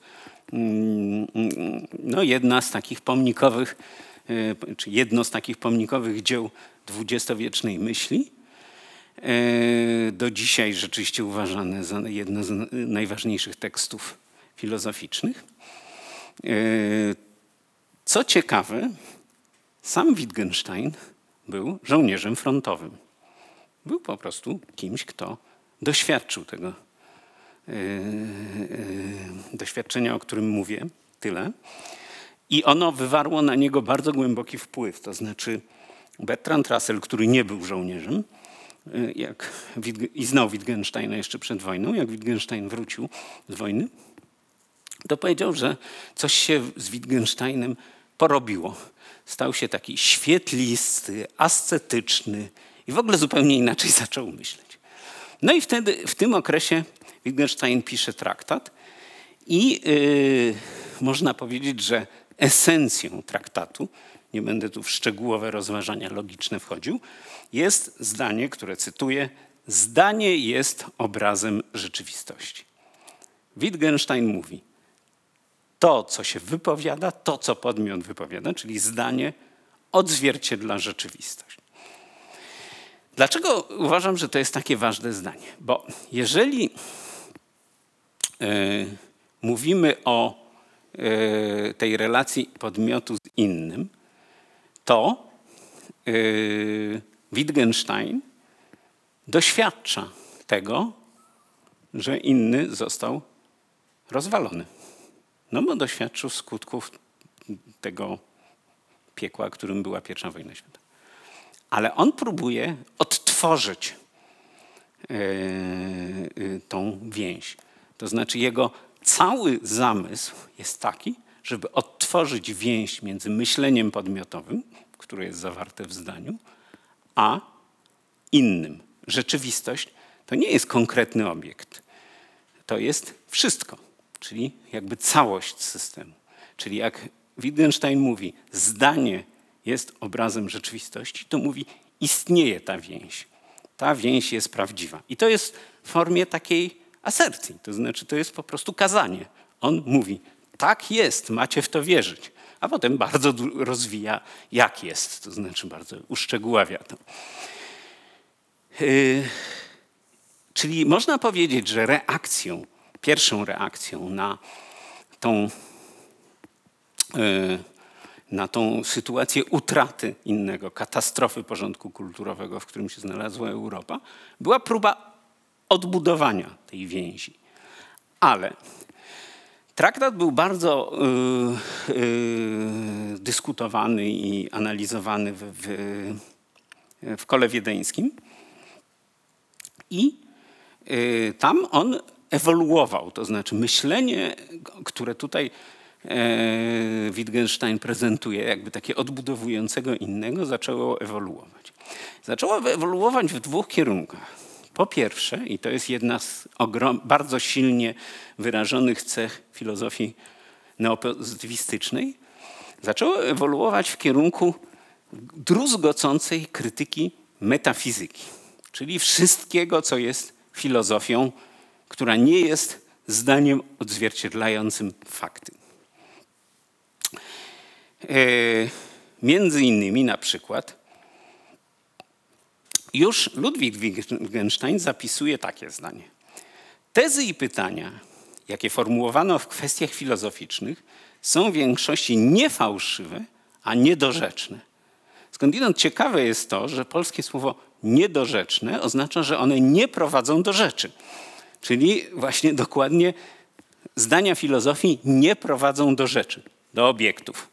mm, no, jedna z takich pomnikowych e, czy jedno z takich pomnikowych dzieł dwudziestowiecznej myśli. E, do dzisiaj rzeczywiście uważane za jedno z najważniejszych tekstów filozoficznych. E, co ciekawe, sam Wittgenstein był żołnierzem frontowym. Był po prostu kimś, kto doświadczył tego doświadczenia, o którym mówię, tyle. I ono wywarło na niego bardzo głęboki wpływ. To znaczy Bertrand Russell, który nie był żołnierzem y, jak, i znał Wittgensteina jeszcze przed wojną, jak Wittgenstein wrócił z wojny, to powiedział, że coś się z Wittgensteinem porobiło. Stał się taki świetlisty, ascetyczny i w ogóle zupełnie inaczej <laughs> zaczął myśleć. No i wtedy, w tym okresie Wittgenstein pisze traktat i yy, można powiedzieć, że esencją traktatu, nie będę tu w szczegółowe rozważania logiczne wchodził, jest zdanie, które cytuję: Zdanie jest obrazem rzeczywistości. Wittgenstein mówi: To, co się wypowiada, to, co podmiot wypowiada, czyli zdanie, odzwierciedla rzeczywistość. Dlaczego uważam, że to jest takie ważne zdanie? Bo jeżeli yy, mówimy o E, tej relacji podmiotu z innym, to e, Wittgenstein doświadcza tego, że inny został rozwalony. No bo doświadczył skutków tego piekła, którym była pierwsza wojna światowa. Ale on próbuje odtworzyć e, tą więź. To znaczy jego cały zamysł jest taki, żeby odtworzyć więź między myśleniem podmiotowym, które jest zawarte w zdaniu, a innym. Rzeczywistość to nie jest konkretny obiekt. To jest wszystko, czyli jakby całość systemu. Czyli jak Wittgenstein mówi, zdanie jest obrazem rzeczywistości, to mówi, istnieje ta więź. Ta więź jest prawdziwa. I to jest w formie takiej asercji, to znaczy to jest po prostu kazanie. On mówi, tak jest, macie w to wierzyć. A potem bardzo rozwija, jak jest, to znaczy bardzo uszczegóławia to. Yy, czyli można powiedzieć, że reakcją, pierwszą reakcją na tą, yy, na tą sytuację utraty innego, katastrofy porządku kulturowego, w którym się znalazła Europa, była próba odbudowania tej więzi. Ale traktat był bardzo y, y, dyskutowany i analizowany w, w, w kole wiedeńskim. I y, tam on ewoluował, to znaczy myślenie, które tutaj e, Wittgenstein prezentuje, jakby takie odbudowującego innego, zaczęło ewoluować. Zaczęło ewoluować w dwóch kierunkach. Po pierwsze, i to jest jedna z bardzo silnie wyrażonych cech filozofii neopozytywistycznej, zaczęło ewoluować w kierunku druzgocącej krytyki metafizyki, czyli wszystkiego, co jest filozofią, która nie jest zdaniem odzwierciedlającym fakty. E, między innymi na przykład już Ludwik Wittgenstein zapisuje takie zdanie. Tezy i pytania, jakie formułowano w kwestiach filozoficznych, są w większości niefałszywe, a niedorzeczne. Skądinąd ciekawe jest to, że polskie słowo niedorzeczne oznacza, że one nie prowadzą do rzeczy. Czyli właśnie dokładnie zdania filozofii nie prowadzą do rzeczy, do obiektów.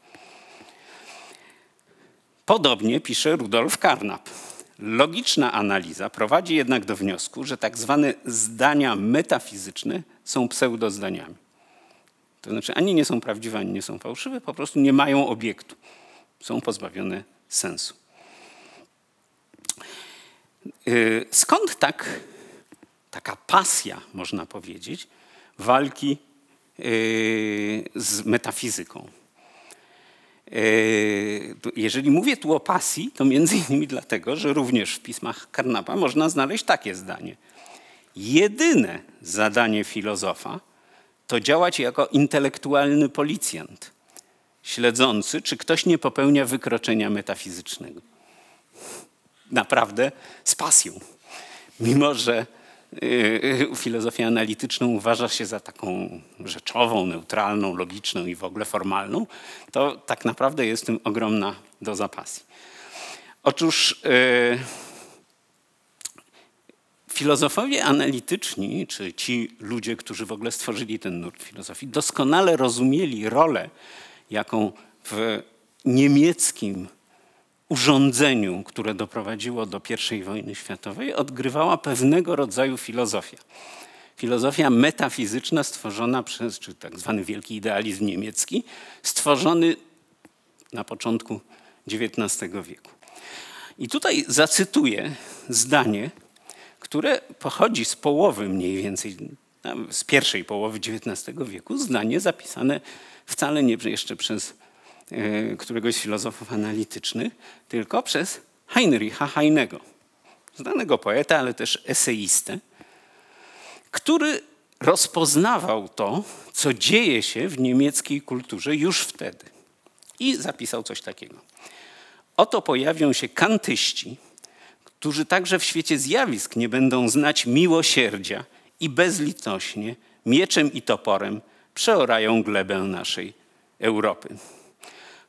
Podobnie pisze Rudolf Carnap. Logiczna analiza prowadzi jednak do wniosku, że tak zwane zdania metafizyczne są pseudozdaniami. To znaczy ani nie są prawdziwe, ani nie są fałszywe, po prostu nie mają obiektu. Są pozbawione sensu. Y, skąd tak, taka pasja, można powiedzieć, walki y, z metafizyką? E, jeżeli mówię tu o pasji, to między <laughs> innymi dlatego, że również w pismach Karnapa można znaleźć takie zdanie. Jedyne zadanie filozofa to działać jako intelektualny policjant. śledzący, czy ktoś nie popełnia wykroczenia metafizycznego. Naprawdę z pasją. Mimo, że yy, filozofię analityczną uważa się za taką rzeczową, neutralną, logiczną i w ogóle formalną, to tak naprawdę jest tym ogromna doza pasji. Otóż yy, filozofowie analityczni, czy ci ludzie, którzy w ogóle stworzyli ten nurt filozofii, doskonale rozumieli rolę, jaką w niemieckim urządzeniu, które doprowadziło do I wojny światowej, odgrywała pewnego rodzaju filozofia. Filozofia metafizyczna stworzona przez, czy tak zwany wielki idealizm niemiecki, stworzony na początku XIX wieku. I tutaj zacytuję zdanie, które pochodzi z połowy mniej więcej, z pierwszej połowy XIX wieku, zdanie zapisane wcale nie jeszcze przez któregoś z filozofów analitycznych, tylko przez Heinricha Heinego, znanego poeta, ale też eseistę, który rozpoznawał to, co dzieje się w niemieckiej kulturze już wtedy. I zapisał coś takiego. Oto pojawią się kantyści, którzy także w świecie zjawisk nie będą znać miłosierdzia i bezlitośnie, mieczem i toporem przeorają glebę naszej Europy.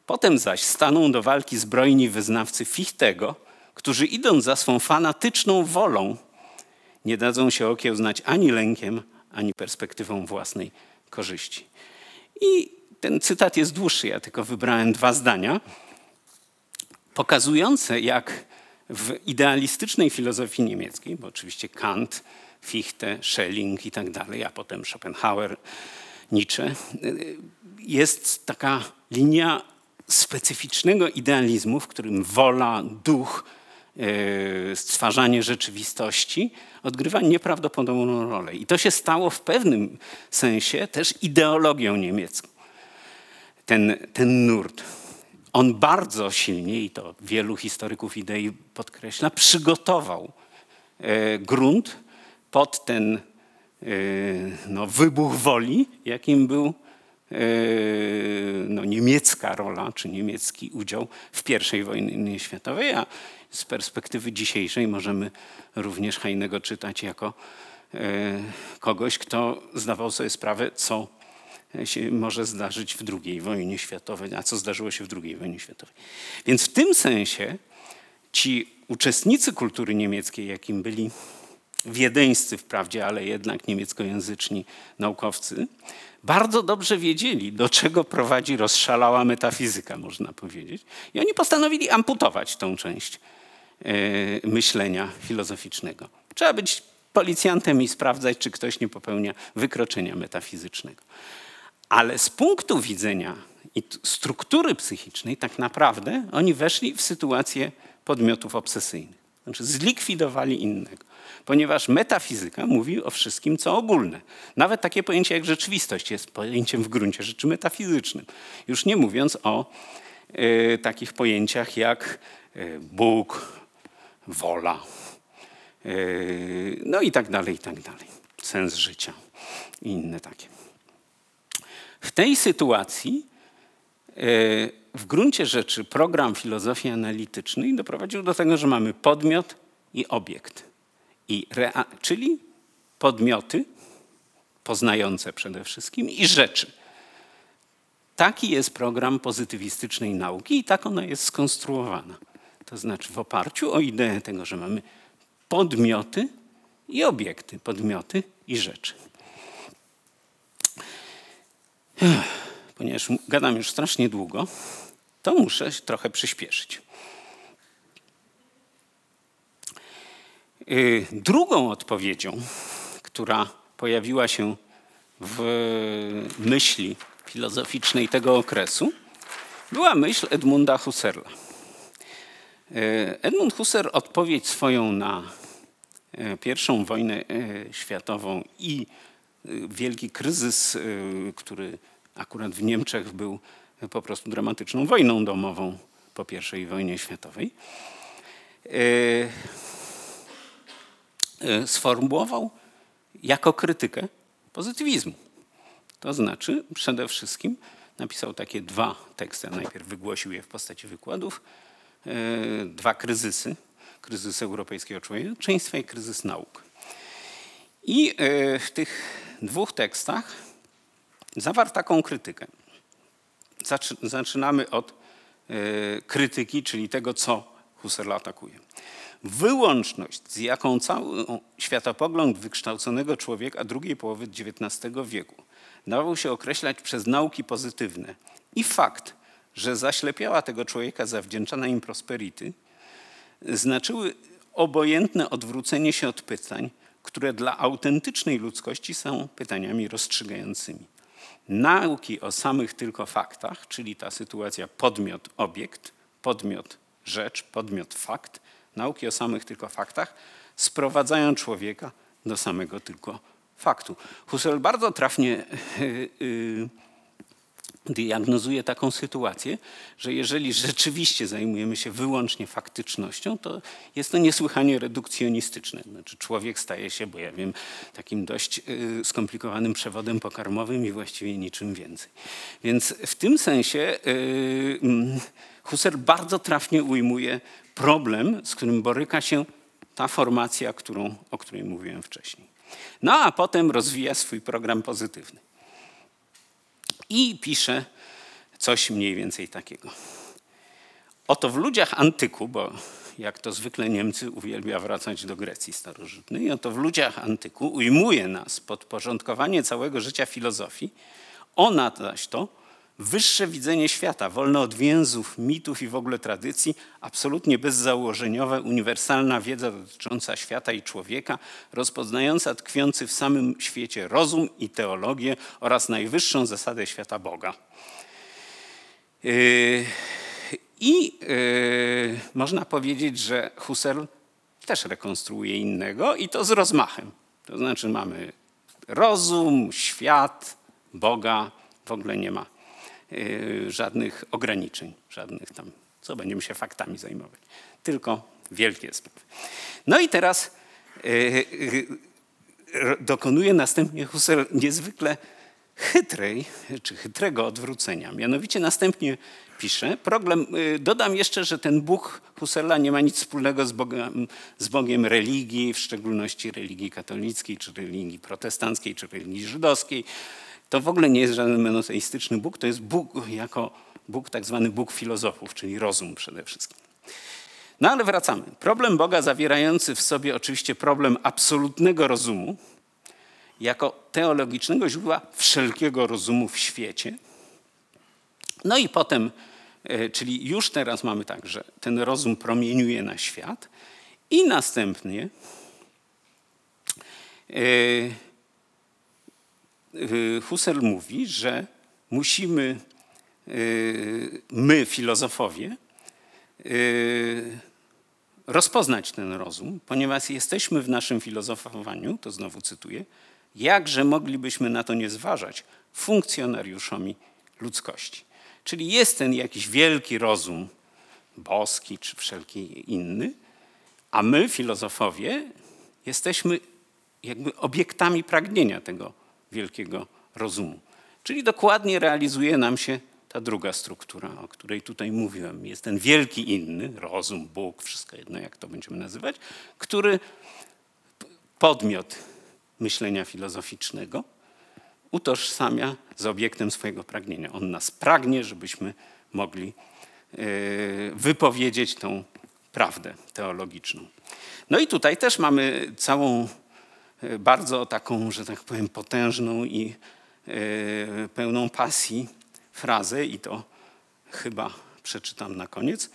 Potem zaś staną do walki zbrojni wyznawcy Fichtego, którzy idąc za swą fanatyczną wolą, nie dadzą się okiełznać ani lękiem, ani perspektywą własnej korzyści. I ten cytat jest dłuższy, ja tylko wybrałem dwa zdania, pokazujące, jak w idealistycznej filozofii niemieckiej, bo oczywiście Kant, Fichte, Schelling i tak dalej, a potem Schopenhauer, Nietzsche, jest taka linia specyficznego idealizmu, w którym wola, duch, e, stwarzanie rzeczywistości odgrywa nieprawdopodobną rolę. I to się stało w pewnym sensie też ideologią niemiecką. Ten, ten nurt on bardzo silnie, i to wielu historyków idei podkreśla, przygotował e, grunt pod ten e, no, wybuch woli, jakim był no, niemiecka rola, czy niemiecki udział w I wojnie światowej, a z perspektywy dzisiejszej możemy również Heinego czytać jako kogoś, kto zdawał sobie sprawę, co się może zdarzyć w II wojnie światowej, a co zdarzyło się w II wojnie światowej. Więc w tym sensie ci uczestnicy kultury niemieckiej, jakim byli wiedeńscy wprawdzie, ale jednak niemieckojęzyczni naukowcy, bardzo dobrze wiedzieli, do czego prowadzi rozszalała metafizyka, można powiedzieć. I oni postanowili amputować tą część e, myślenia filozoficznego. Trzeba być policjantem i sprawdzać, czy ktoś nie popełnia wykroczenia metafizycznego. Ale z punktu widzenia struktury psychicznej, tak naprawdę oni weszli w sytuację podmiotów obsesyjnych. Znaczy zlikwidowali innego. Ponieważ metafizyka mówi o wszystkim, co ogólne. Nawet takie pojęcie jak rzeczywistość jest pojęciem w gruncie rzeczy metafizycznym. Już nie mówiąc o y, takich pojęciach jak y, Bóg, wola, y, no i tak dalej, i tak dalej. Sens życia i inne takie. W tej sytuacji w gruncie rzeczy program filozofii analitycznej doprowadził do tego, że mamy podmiot i obiekt. I czyli podmioty poznające przede wszystkim i rzeczy. Taki jest program pozytywistycznej nauki i tak ona jest skonstruowana. To znaczy w oparciu o ideę tego, że mamy podmioty i obiekty, podmioty i rzeczy. Ponieważ gadam już strasznie długo, to muszę trochę przyspieszyć. Drugą odpowiedzią, która pojawiła się w myśli filozoficznej tego okresu, była myśl Edmunda Husserla. Y, Edmund Husserl odpowiedź swoją na y, pierwszą wojnę światową i wielki kryzys, który akurat w Niemczech był po prostu dramatyczną wojną domową po I wojnie światowej, sformułował jako krytykę pozytywizmu. To znaczy przede wszystkim napisał takie dwa teksty. Najpierw wygłosił je w postaci wykładów. E, dwa kryzysy. Kryzys europejskiego człowieczeństwa i kryzys nauk. I e, w tych dwóch tekstach zawarł taką krytykę. Zaczynamy od e, krytyki, czyli tego, co Husserl atakuje. Wyłączność, z jaką cały światopogląd wykształconego człowieka drugiej połowy XIX wieku dawał się określać przez nauki pozytywne i fakt, że zaślepiała tego człowieka zawdzięczana im prosperity, znaczyły obojętne odwrócenie się od pytań, które dla autentycznej ludzkości są pytaniami rozstrzygającymi. Nauki o samych tylko faktach, czyli ta sytuacja podmiot-obiekt, podmiot-rzecz, podmiot-fakt, nauki o samych tylko faktach sprowadzają człowieka do samego tylko faktu. Husserl bardzo trafnie yy, diagnozuje taką sytuację, że jeżeli rzeczywiście zajmujemy się wyłącznie faktycznością, to jest to niesłychanie redukcjonistyczne. Znaczy człowiek staje się, bo ja wiem, takim dość y, skomplikowanym przewodem pokarmowym i właściwie niczym więcej. Więc w tym sensie Husserl bardzo trafnie ujmuje problem, z którym boryka się ta formacja, którą, o której mówiłem wcześniej. No a potem rozwija swój program pozytywny i pisze coś mniej więcej takiego. Oto w ludziach antyku, bo jak to zwykle Niemcy uwielbia wracać do Grecji starożytnej, oto w ludziach antyku ujmuje nas podporządkowanie całego życia filozofii, ona zaś to wyższe widzenie świata, wolne od więzów, mitów i w ogóle tradycji, absolutnie bezzałożeniowa, uniwersalna wiedza dotycząca świata i człowieka, rozpoznająca tkwiący w samym świecie rozum i teologię oraz najwyższą zasadę świata Boga. Yy, I yy, można powiedzieć, że Husserl też rekonstruuje innego i to z rozmachem. To znaczy mamy rozum, świat, Boga, w ogóle nie ma żadnych ograniczeń, żadnych tam, co będziemy się faktami zajmować, tylko wielkie sprawy. No i teraz y, y, dokonuje następnie Husserl niezwykle chytrej, czy chytrego odwrócenia. Mianowicie następnie pisze, problem, dodam jeszcze, że ten Bóg Husserla nie ma nic wspólnego z Bogiem, z Bogiem religii, w szczególności religii katolickiej, czy religii protestanckiej, czy religii żydowskiej. To w ogóle nie jest żaden monoteistyczny Bóg, to jest Bóg jako Bóg, tak zwany Bóg filozofów, czyli rozum przede wszystkim. No ale wracamy. Problem Boga zawierający w sobie oczywiście problem absolutnego rozumu, jako teologicznego źródła wszelkiego rozumu w świecie. No i potem, e, czyli już teraz mamy tak, że ten rozum promieniuje na świat i następnie yy, Husserl mówi, że musimy y, my, filozofowie, y, rozpoznać ten rozum, ponieważ jesteśmy w naszym filozofowaniu, to znowu cytuję, jakże moglibyśmy na to nie zważać, funkcjonariuszami ludzkości. Czyli jest ten jakiś wielki rozum, boski czy wszelki inny, a my, filozofowie, jesteśmy jakby obiektami pragnienia tego wielkiego rozumu. Czyli dokładnie realizuje nam się ta druga struktura, o której tutaj mówiłem. Jest ten wielki inny, rozum, Bóg, wszystko jedno jak to będziemy nazywać, który podmiot myślenia filozoficznego utożsamia z obiektem swojego pragnienia. On nas pragnie, żebyśmy mogli e, wypowiedzieć tą prawdę teologiczną. No i tutaj też mamy całą bardzo taką, że tak powiem, potężną i e, pełną pasji frazę, i to chyba przeczytam na koniec.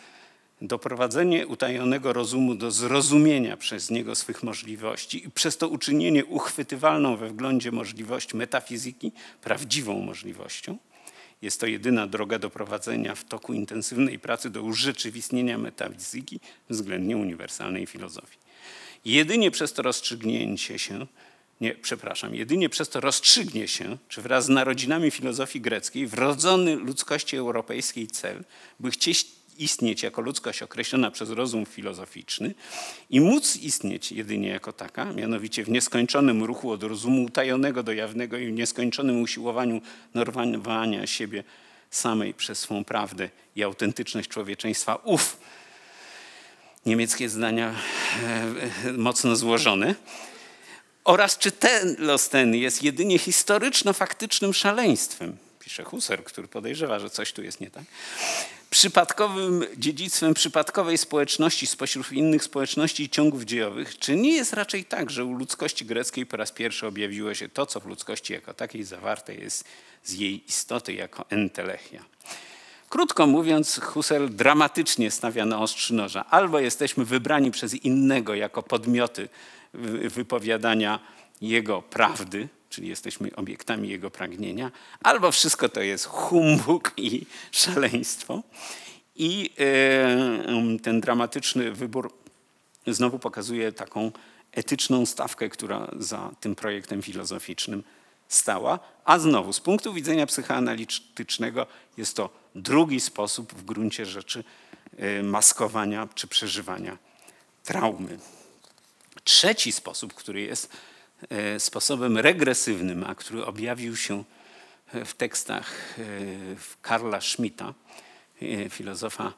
Doprowadzenie utajonego rozumu do zrozumienia przez niego swych możliwości i przez to uczynienie uchwytywalną we wglądzie możliwość metafizyki prawdziwą możliwością. Jest to jedyna droga doprowadzenia w toku intensywnej pracy do urzeczywistnienia metafizyki względnie uniwersalnej filozofii. Jedynie przez to rozstrzygnięcie się, nie, przepraszam, jedynie przez to rozstrzygnie się, czy wraz z narodzinami filozofii greckiej wrodzony ludzkości europejskiej cel, by chcieć istnieć jako ludzkość określona przez rozum filozoficzny i móc istnieć jedynie jako taka, mianowicie w nieskończonym ruchu od rozumu utajonego do jawnego i w nieskończonym usiłowaniu normowania siebie samej przez swą prawdę i autentyczność człowieczeństwa. Uf, niemieckie zdania e, mocno złożone. Oraz czy ten los ten jest jedynie historyczno-faktycznym szaleństwem, pisze Husser, który podejrzewa, że coś tu jest nie tak, przypadkowym dziedzictwem przypadkowej społeczności spośród innych społeczności i ciągów dziejowych, czy nie jest raczej tak, że u ludzkości greckiej po raz pierwszy objawiło się to, co w ludzkości jako takiej zawarte jest z jej istoty jako entelechia? Krótko mówiąc, Husserl dramatycznie stawia na ostrzy noża. Albo jesteśmy wybrani przez innego jako podmioty wypowiadania jego prawdy, czyli jesteśmy obiektami jego pragnienia, albo wszystko to jest humbug i <laughs> szaleństwo. I ten dramatyczny wybór znowu pokazuje taką etyczną stawkę, która za tym projektem filozoficznym stała. A znowu, z punktu widzenia psychoanalitycznego jest to drugi sposób w gruncie rzeczy e, maskowania czy przeżywania traumy. Trzeci sposób, który jest e, sposobem regresywnym, a który objawił się w tekstach Karla Schmidta, filozofa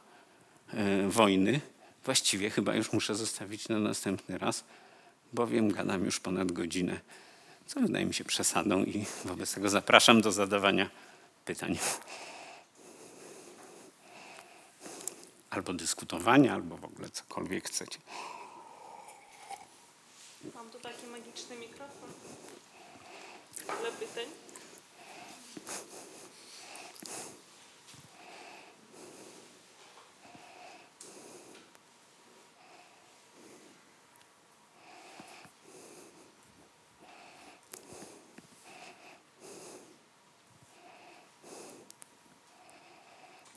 wojny, właściwie chyba już muszę zostawić na następny raz, bowiem gadam już ponad godzinę co wydaje mi się przesadą i wobec tego zapraszam do zadawania pytań. Albo dyskutowania, albo w ogóle cokolwiek chcecie. Mam tu taki magiczny mikrofon. Dla pytań.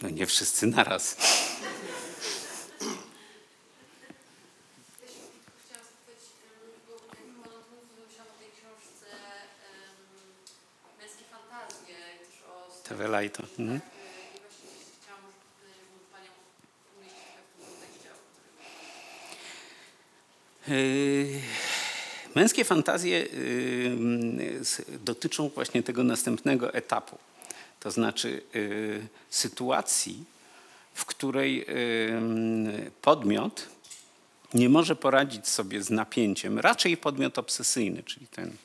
No nie wszyscy naraz. Chciałam spytać, bo jak Pan mówił o tej książce Męskie fantazje, też o... Tewelajto. Mhm. I właśnie chciałam może zapytać, jak mógł Panią umieścić trochę w tym kontekście, o którym Yy, Męskie fantazje yy, dotyczą właśnie tego następnego etapu. To znaczy yy, sytuacji, w której yy, podmiot nie może poradzić sobie z napięciem, raczej podmiot obsesyjny, czyli ten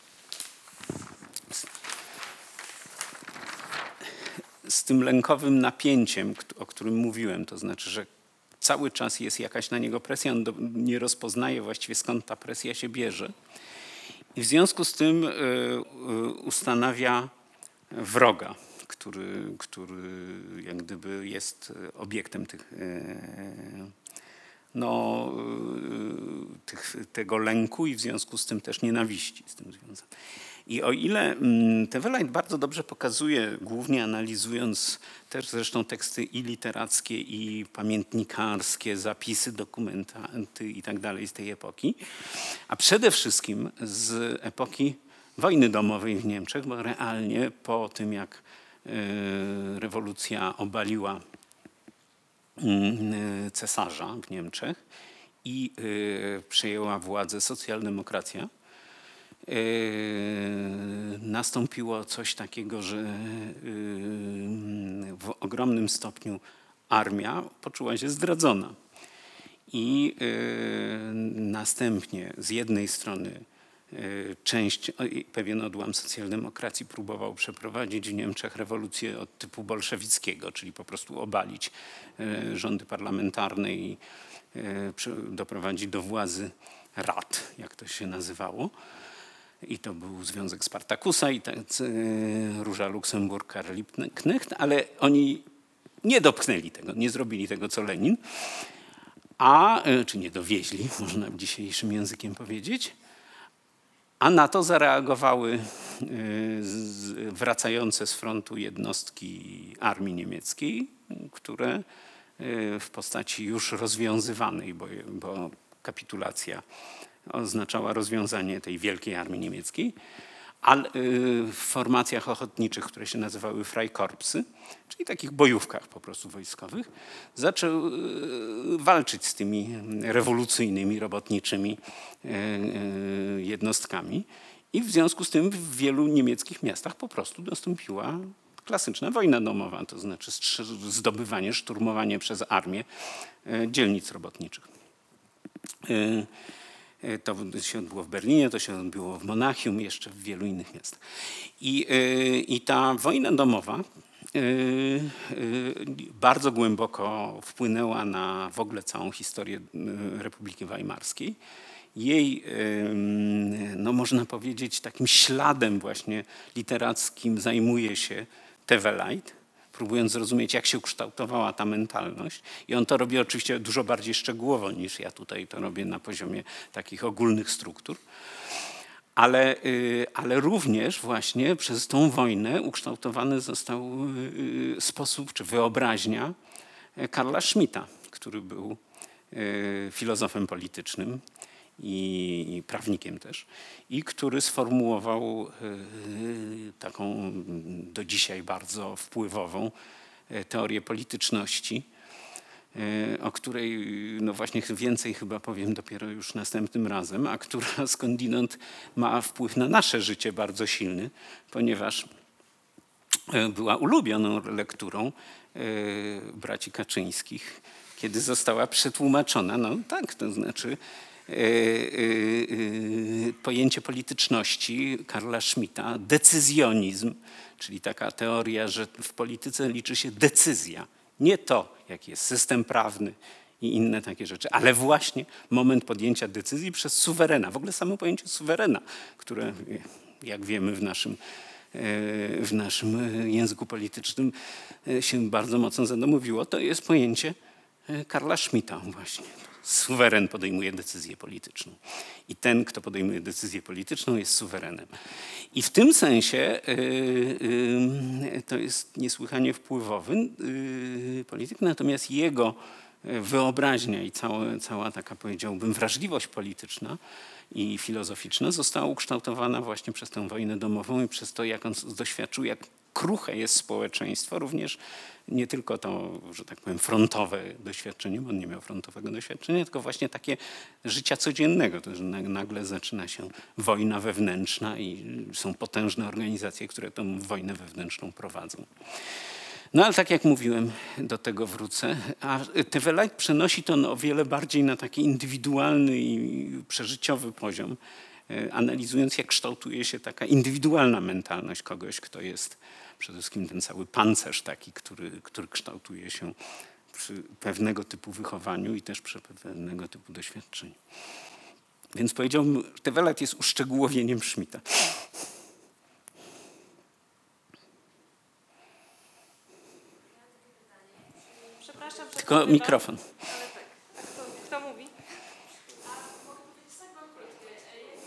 z tym lękowym napięciem, o którym mówiłem, to znaczy, że cały czas jest jakaś na niego presja, on nie rozpoznaje właściwie skąd ta presja się bierze. I w związku z tym y, y, ustanawia wroga, który, który jak gdyby jest obiektem tych, y, no, y, tych, tego lęku i w związku z tym też nienawiści z tym związane. I o ile mm, Tewelajt bardzo dobrze pokazuje, głównie analizując też zresztą teksty i literackie, i pamiętnikarskie, zapisy, dokumenty i tak dalej z tej epoki, a przede wszystkim z epoki wojny domowej w Niemczech, bo realnie po tym, jak rewolucja obaliła mm, cesarza w Niemczech i y, przejęła władzę socjaldemokracja, nastąpiło coś takiego, że yy, w ogromnym stopniu armia poczuła się zdradzona. I następnie z jednej strony część, o, i pewien odłam socjaldemokracji próbował przeprowadzić w Niemczech rewolucję od typu bolszewickiego, czyli po prostu obalić yy, rządy parlamentarne i przy- doprowadzić do władzy rad, jak to się nazywało. I to był Związek Spartakusa i tak, e, Róża Luksemburg, Karl Liebknecht, ale oni nie dopchnęli tego, nie zrobili tego, co Lenin, a, e, czy nie dowieźli, <laughs> można dzisiejszym językiem powiedzieć, a na to zareagowały z- wracające z frontu jednostki armii niemieckiej, które e, w postaci już rozwiązywanej, bo, bo kapitulacja oznaczała rozwiązanie tej wielkiej armii niemieckiej, y, w formacjach ochotniczych, które się nazywały Freikorpsy, czyli takich bojówkach po prostu wojskowych, zaczął y, walczyć z tymi rewolucyjnymi, robotniczymi y, y, jednostkami. I w związku z tym w wielu niemieckich miastach po prostu nastąpiła klasyczna wojna domowa, to znaczy zdobywanie, szturmowanie przez armię dzielnic robotniczych. E, To się odbyło w Berlinie, to się odbyło w Monachium, jeszcze w wielu innych miastach. I, e, i ta wojna domowa e, bardzo głęboko wpłynęła na w ogóle całą historię Republiki Weimarskiej. Jej, no można powiedzieć, takim śladem właśnie literackim zajmuje się Teweleit, próbując zrozumieć, jak się ukształtowała ta mentalność. I on to robi oczywiście dużo bardziej szczegółowo niż ja tutaj to robię na poziomie takich ogólnych struktur. Ale, y, ale również właśnie przez tą wojnę ukształtowany został y, sposób czy wyobraźnia e, Karla Schmidta, który był y, filozofem politycznym i prawnikiem też, i który sformułował y, taką do dzisiaj bardzo wpływową e, teorię polityczności, e, o której no właśnie więcej chyba powiem dopiero już następnym razem, a która <laughs> skądinąd ma wpływ na nasze życie bardzo silny, ponieważ e, była ulubioną lekturą e, braci Kaczyńskich, kiedy została przetłumaczona, no tak, to znaczy e, e, e, pojęcie polityczności Karla Schmidta, decyzjonizm, czyli taka teoria, że w polityce liczy się decyzja, nie to, jaki jest system prawny i inne takie rzeczy, ale właśnie moment podjęcia decyzji przez suwerena. W ogóle samo pojęcie suwerena, które jak wiemy w naszym w naszym języku politycznym się bardzo mocno zadomowiło, to jest pojęcie Karla Schmidta właśnie. Suweren podejmuje decyzję polityczną. I ten, kto podejmuje decyzję polityczną, jest suwerenem. I w tym sensie e, e, to jest niesłychanie wpływowy e, polityk, natomiast jego wyobraźnia i cała, cała taka, powiedziałbym, wrażliwość polityczna i filozoficzna została ukształtowana właśnie przez tę wojnę domową i przez to, jak on doświadczył, jak kruche jest społeczeństwo, również nie tylko to, że tak powiem, frontowe doświadczenie, bo on nie miał frontowego doświadczenia, tylko właśnie takie życia codziennego, to, że nagle zaczyna się wojna wewnętrzna i są potężne organizacje, które tę wojnę wewnętrzną prowadzą. No ale tak jak mówiłem, do tego wrócę. A Teweleit przenosi to o wiele bardziej na taki indywidualny i przeżyciowy poziom, e, analizując jak kształtuje się taka indywidualna mentalność kogoś, kto jest przede wszystkim ten cały pancerz taki, który, który kształtuje się przy pewnego typu wychowaniu i też przy pewnego typu doświadczeniu. Więc powiedziałbym, Teweleit jest uszczegółowieniem Schmidta. Przepraszam, Tylko mikrofon. Ale tak.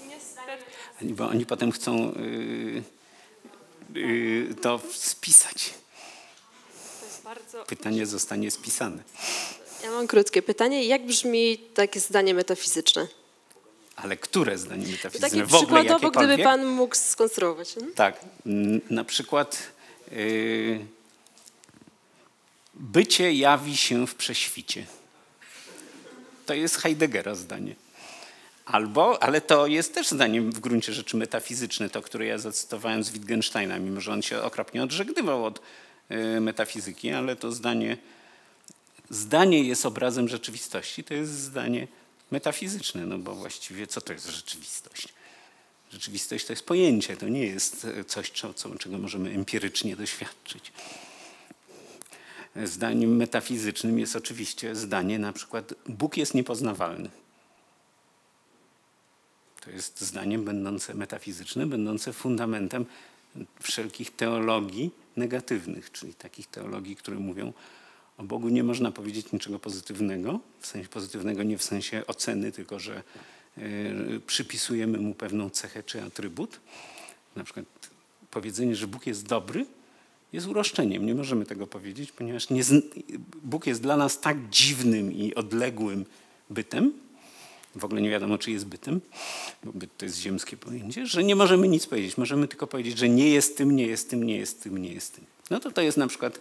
Niestety. Bo oni potem chcą y, y, to spisać. To bardzo... Pytanie zostanie spisane. Ja mam krótkie pytanie. Jak brzmi takie zdanie metafizyczne? Ale które zdanie metafizyczne? Takie w ogóle przykładowo, gdyby pan mógł skonstruować. hmm? Tak, na przykład y, bycie jawi się w prześwicie. To jest Heideggera zdanie. Albo, ale to jest też zdanie w gruncie rzeczy metafizyczne, to, które ja zacytowałem z Wittgensteina, mimo że on się okropnie odżegnywał od y, metafizyki, ale to zdanie, zdanie jest obrazem rzeczywistości, to jest zdanie metafizyczne, no bo właściwie co to jest rzeczywistość? Rzeczywistość to jest pojęcie, to nie jest e, coś, co, co, czego możemy empirycznie doświadczyć. Zdaniem metafizycznym jest oczywiście zdanie na przykład Bóg jest niepoznawalny. To jest zdanie będące metafizyczne, będące fundamentem wszelkich teologii negatywnych, czyli takich teologii, które mówią o Bogu nie można powiedzieć niczego pozytywnego, w sensie pozytywnego nie w sensie oceny, tylko że y, przypisujemy mu pewną cechę czy atrybut. Na przykład powiedzenie, że Bóg jest dobry, jest uroszczeniem. Nie możemy tego powiedzieć, ponieważ nie, Bóg jest dla nas tak dziwnym i odległym bytem, w ogóle nie wiadomo, czy jest bytem, bo byt to jest ziemskie pojęcie, że nie możemy nic powiedzieć. Możemy tylko powiedzieć, że nie jest tym, nie jest tym, nie jest tym, nie jest tym. No to to jest na przykład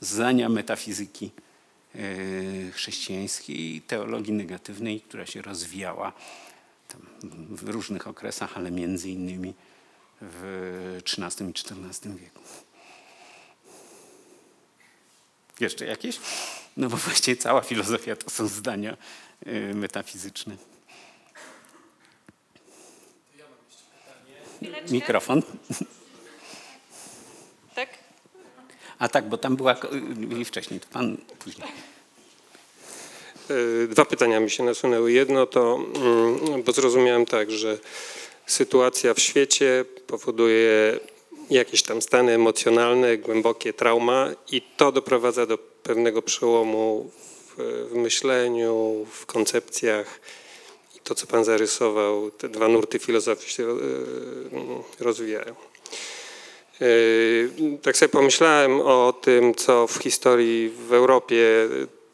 zdania metafizyki e, chrześcijańskiej, teologii negatywnej, która się rozwijała w różnych okresach, ale między innymi w XIII i XIV wieku. Jeszcze jakieś? No bo <laughs> właściwie cała filozofia to są zdania y, metafizyczne. Chwileczkę. Mikrofon. Tak? A tak, bo tam była wcześniej, to pan później. E, Dwa pytania mi się nasunęły. Jedno to, mm, bo zrozumiałem tak, że sytuacja w świecie powoduje jakieś tam stany emocjonalne, głębokie trauma i to doprowadza do pewnego przełomu w, w myśleniu, w koncepcjach. To, co pan zarysował, te dwa nurty filozofii się e, rozwijają. Yy, Tak sobie pomyślałem o tym, co w historii w Europie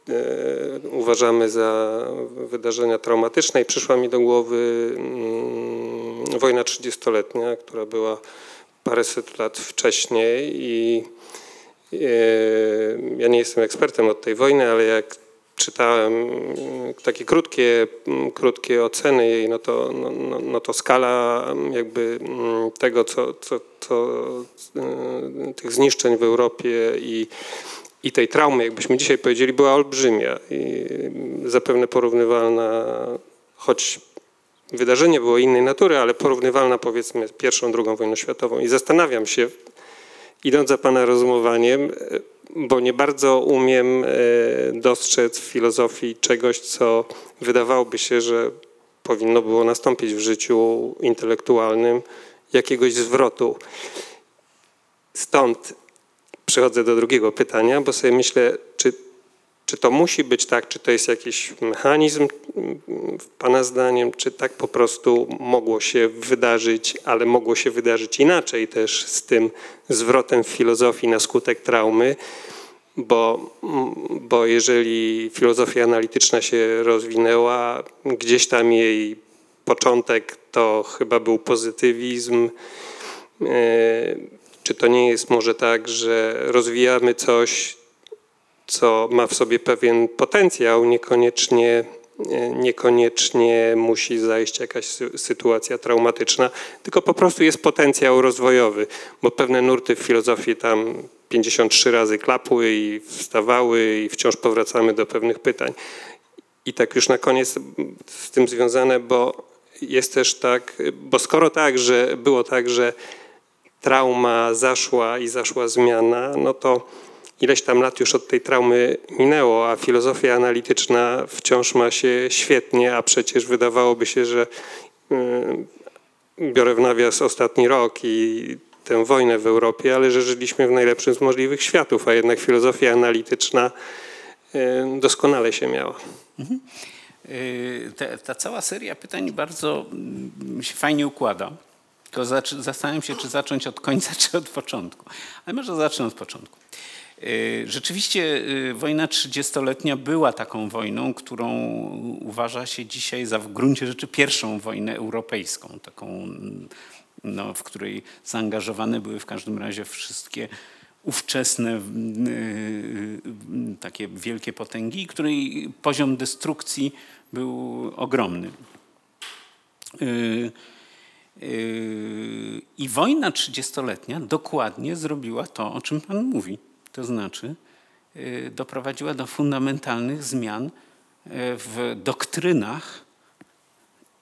yy, uważamy za wydarzenia traumatyczne i przyszła mi do głowy mm, wojna 30-letnia, która była paręset lat wcześniej i ja nie jestem ekspertem od tej wojny, ale jak czytałem mm, takie krótkie, mm, krótkie oceny jej, no to, no, no, no to skala mm, jakby mm, tego, co, co, co y, tych zniszczeń w Europie i, i tej traumy, jakbyśmy dzisiaj powiedzieli, była olbrzymia i zapewne porównywalna, choć wydarzenie było innej natury, ale porównywalna powiedzmy z pierwszą, drugą wojną światową. I zastanawiam się, idąc za Pana rozumowaniem, bo nie bardzo umiem e, dostrzec w filozofii czegoś, co wydawałoby się, że powinno było nastąpić w życiu intelektualnym, jakiegoś zwrotu. Stąd przechodzę do drugiego pytania, bo sobie myślę, czy, czy to musi być tak, czy to jest jakiś mechanizm, Pana zdaniem, czy tak po prostu mogło się wydarzyć, ale mogło się wydarzyć inaczej też z tym zwrotem w filozofii na skutek traumy, bo, bo jeżeli filozofia analityczna się rozwinęła, gdzieś tam jej początek to chyba był pozytywizm, e, czy to nie jest może tak, że rozwijamy coś, co ma w sobie pewien potencjał, niekoniecznie, e, niekoniecznie musi zajść jakaś sy- sytuacja traumatyczna, tylko po prostu jest potencjał rozwojowy, bo pewne nurty w filozofii tam 53 razy klapły i wstawały i wciąż powracamy do pewnych pytań. I tak już na koniec z tym związane, bo jest też tak, bo skoro tak, że było tak, że trauma zaszła i zaszła zmiana, no to ileś tam lat już od tej traumy minęło, a filozofia analityczna wciąż ma się świetnie, a przecież wydawałoby się, że yy, biorę w nawias ostatni rok i tę wojnę w Europie, ale że żyliśmy w najlepszym z możliwych światów, a jednak filozofia analityczna yy, doskonale się miała. Y, te, ta cała seria pytań bardzo mm, się fajnie układa. Tylko zastanawiam się, czy zacząć od końca, <laughs> czy od początku. Ale może zacznę od początku. Y, Rzeczywiście y, wojna trzydziestoletnia była taką wojną, którą uważa się dzisiaj za w gruncie rzeczy pierwszą wojnę europejską, taką, mm, no, w której zaangażowane były w każdym razie wszystkie ówczesne mm, y, takie wielkie potęgi, której poziom destrukcji był ogromny. I wojna trzydziestoletnia dokładnie zrobiła to, o czym Pan mówi. To znaczy y, doprowadziła do fundamentalnych zmian y, w doktrynach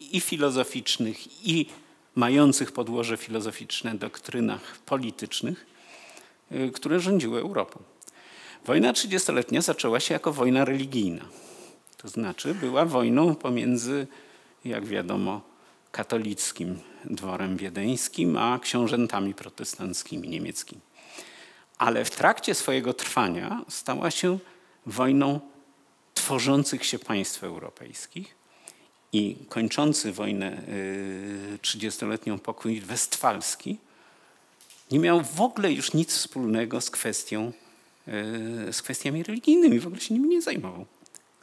i filozoficznych, i mających podłoże filozoficzne doktrynach politycznych, y, które rządziły Europą. Wojna trzydziestoletnia zaczęła się jako wojna religijna. To znaczy była wojną pomiędzy, jak wiadomo, katolickim dworem wiedeńskim, a książętami protestanckimi niemieckimi. Ale w trakcie swojego trwania stała się wojną tworzących się państw europejskich i kończący wojnę y, trzydziestoletnią pokój westfalski nie miał w ogóle już nic wspólnego z kwestią, y, z kwestiami religijnymi, w ogóle się nimi nie zajmował.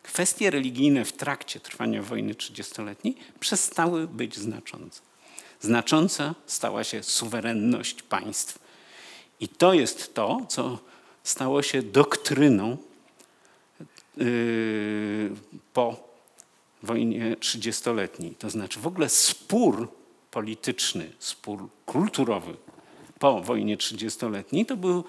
Kwestie religijne w trakcie trwania wojny trzydziestoletniej przestały być znaczące. Znacząca stała się suwerenność państw. I to jest to, co stało się doktryną yy, po wojnie trzydziestoletniej. To znaczy w ogóle spór polityczny, spór kulturowy po wojnie trzydziestoletniej to był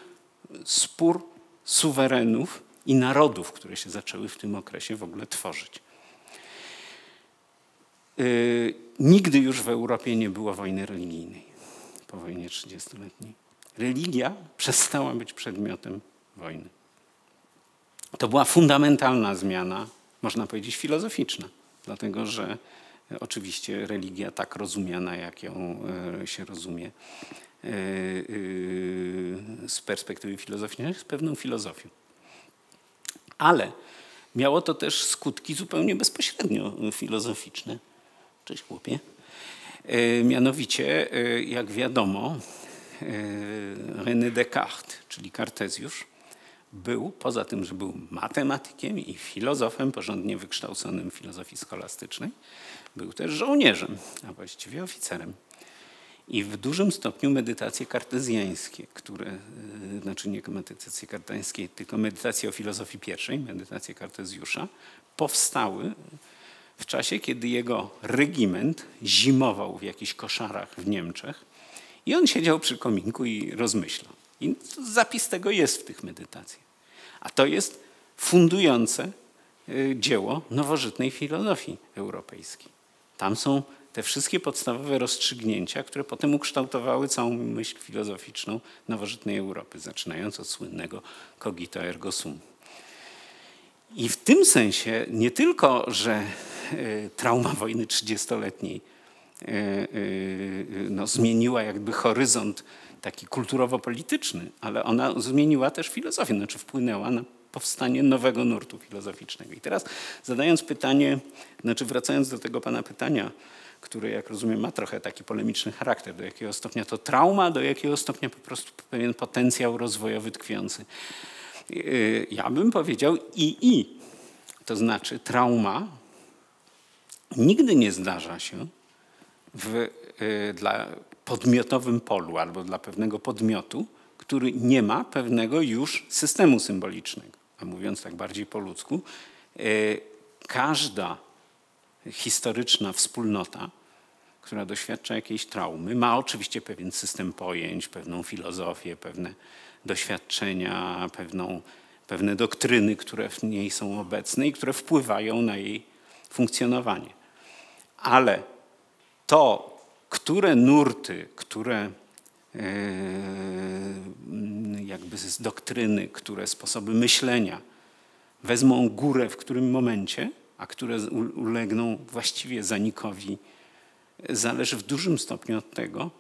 spór suwerenów i narodów, które się zaczęły w tym okresie w ogóle tworzyć. Yy, nigdy już w Europie nie było wojny religijnej po wojnie 30-letniej. Religia przestała być przedmiotem wojny. To była fundamentalna zmiana, można powiedzieć filozoficzna, dlatego że oczywiście religia tak rozumiana, jak ją e, się rozumie e, e, z perspektywy filozoficznej, jest pewną filozofią. Ale miało to też skutki zupełnie bezpośrednio filozoficzne. Cześć chłopie. Mianowicie, jak wiadomo, René Descartes, czyli Kartezjusz, był, poza tym, że był matematykiem i filozofem porządnie wykształconym w filozofii scholastycznej, był też żołnierzem, a właściwie oficerem. I w dużym stopniu medytacje kartezjańskie, które, y, znaczy nie medytacje kartezjańskie, tylko medytacje o filozofii pierwszej, medytacje Kartezjusza, powstały w czasie, kiedy jego regiment zimował w jakichś koszarach w Niemczech i on siedział przy kominku i rozmyślał. I zapis tego jest w tych medytacjach. A to jest fundujące y, dzieło nowożytnej filozofii europejskiej. Tam są te wszystkie podstawowe rozstrzygnięcia, które potem ukształtowały całą myśl filozoficzną nowożytnej Europy, zaczynając od słynnego cogito ergo sum. I w tym sensie nie tylko, że e, trauma wojny 30-letniej e, no, zmieniła jakby horyzont taki kulturowo-polityczny, ale ona zmieniła też filozofię, znaczy wpłynęła na powstanie nowego nurtu filozoficznego. I teraz zadając pytanie, znaczy wracając do tego pana pytania, które jak rozumiem ma trochę taki polemiczny charakter, do jakiego stopnia to trauma, do jakiego stopnia po prostu pewien potencjał rozwojowy tkwiący. Yy, Ja bym powiedział i i. To znaczy trauma nigdy nie zdarza się w, y, dla podmiotowym polu albo dla pewnego podmiotu, który nie ma pewnego już systemu symbolicznego. A mówiąc tak bardziej po ludzku, y, każda historyczna wspólnota, która doświadcza jakiejś traumy, ma oczywiście pewien system pojęć, pewną filozofię, pewne doświadczenia, pewną, pewne doktryny, które w niej są obecne i które wpływają na jej funkcjonowanie. Ale to, które nurty, które e, jakby z doktryny, które sposoby myślenia wezmą górę w którym momencie, a które ulegną właściwie zanikowi, zależy w dużym stopniu od tego,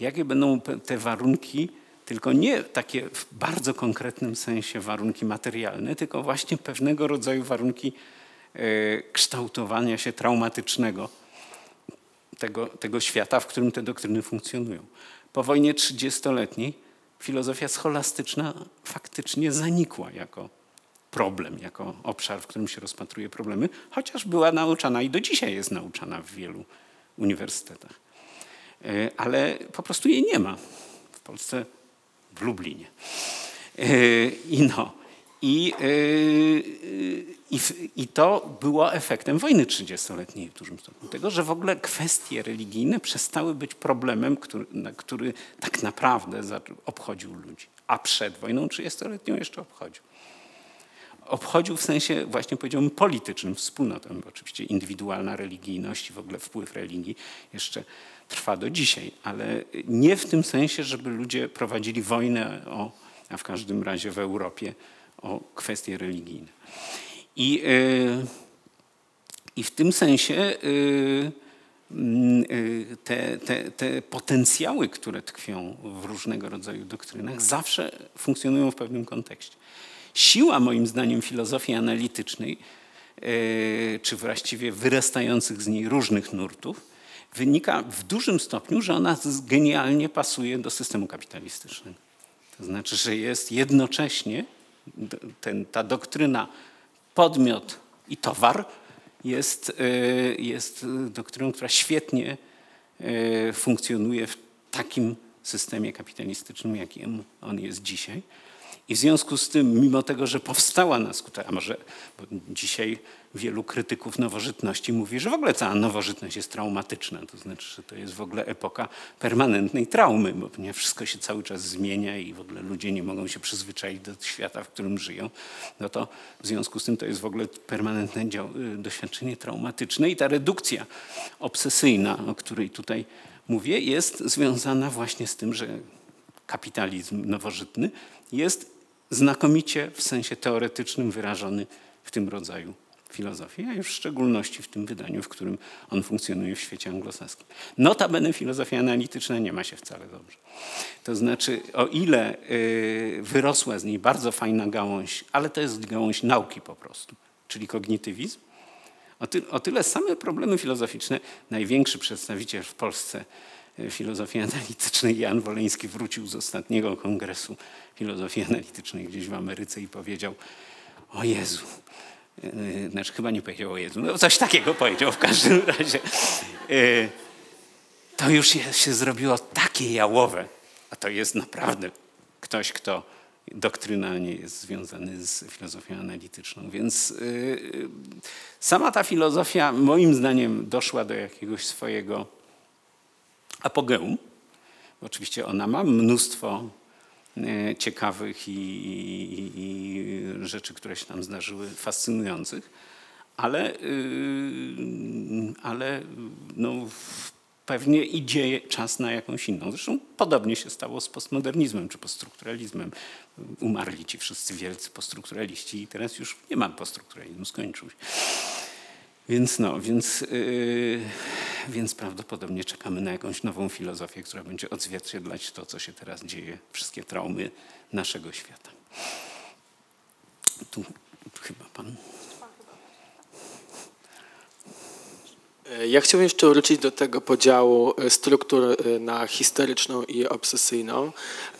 jakie będą te warunki, tylko nie takie w bardzo konkretnym sensie warunki materialne, tylko właśnie pewnego rodzaju warunki e, kształtowania się traumatycznego tego, tego świata, w którym te doktryny funkcjonują. Po wojnie 30-letniej filozofia scholastyczna faktycznie zanikła jako problem, jako obszar, w którym się rozpatruje problemy, chociaż była nauczana i do dzisiaj jest nauczana w wielu uniwersytetach. E, Ale po prostu jej nie ma w Polsce, w Lublinie. E, I no. I, e, i, w- I to było efektem wojny 30-letniej w dużym stopniu. Tego, że w ogóle kwestie religijne przestały być problemem, który, na który tak naprawdę obchodził ludzi. A przed wojną 30-letnią jeszcze obchodził obchodził w sensie właśnie powiedziałbym politycznym wspólnotę, bo oczywiście indywidualna religijność i w ogóle wpływ religii jeszcze trwa do dzisiaj, ale nie w tym sensie, żeby ludzie prowadzili wojnę, o, a w każdym razie w Europie, o kwestie religijne. I, y, i w tym sensie y, mm, y, te, te, te potencjały, które tkwią w różnego rodzaju doktrynach, zawsze funkcjonują w pewnym kontekście. Siła, moim zdaniem, filozofii analitycznej, czy właściwie wyrastających z niej różnych nurtów, wynika w dużym stopniu, że ona genialnie pasuje do systemu kapitalistycznego. To znaczy, że jest jednocześnie ten, ta doktryna podmiot i towar jest, e, jest doktryną, która świetnie e, funkcjonuje w takim systemie kapitalistycznym, jakim on jest dzisiaj. I w związku z tym, mimo tego, że powstała na skutek, a może dzisiaj wielu krytyków nowożytności mówi, że w ogóle cała nowożytność jest traumatyczna. To znaczy, że to jest w ogóle epoka permanentnej traumy, bo ponieważ wszystko się cały czas zmienia i w ogóle ludzie nie mogą się przyzwyczaić do świata, w którym żyją, no to w związku z tym to jest w ogóle permanentne y, doświadczenie traumatyczne i ta redukcja obsesyjna, o której tutaj mówię, jest związana właśnie z tym, że kapitalizm nowożytny jest znakomicie w sensie teoretycznym wyrażony w tym rodzaju filozofii, a już w szczególności w tym wydaniu, w którym on funkcjonuje w świecie anglosaskim. Notabene filozofia analityczna nie ma się wcale dobrze. To znaczy, o ile y, wyrosła z niej bardzo fajna gałąź, ale to jest gałąź nauki po prostu, czyli kognitywizm, o, ty, o tyle same problemy filozoficzne, największy przedstawiciel w Polsce e, filozofii <laughs> analitycznej, Jan Woleński, wrócił z ostatniego kongresu filozofii analitycznej gdzieś w Ameryce i powiedział, o Jezu, znaczy chyba nie powiedział o Jezu, no coś takiego powiedział w każdym <laughs> razie. E, To już się, zrobiło takie jałowe, a to jest naprawdę ktoś, kto doktrynalnie jest związany z filozofią analityczną. Więc yy, sama ta filozofia moim zdaniem doszła do jakiegoś swojego apogeum. Oczywiście ona ma mnóstwo ciekawych i, i, i rzeczy, które się nam zdarzyły, fascynujących, ale, yy, ale no, pewnie idzie czas na jakąś inną. Zresztą podobnie się stało z postmodernizmem czy poststrukturalizmem. Umarli ci wszyscy wielcy poststrukturaliści i teraz już nie ma poststrukturalizmu, skończył się. Więc no, więc, yy, więc prawdopodobnie czekamy na jakąś nową filozofię, która będzie odzwierciedlać to, co się teraz dzieje, wszystkie traumy naszego świata. Tu chyba pan. Ja chciałbym jeszcze wrócić do tego podziału e, struktur e, na histeryczną i obsesyjną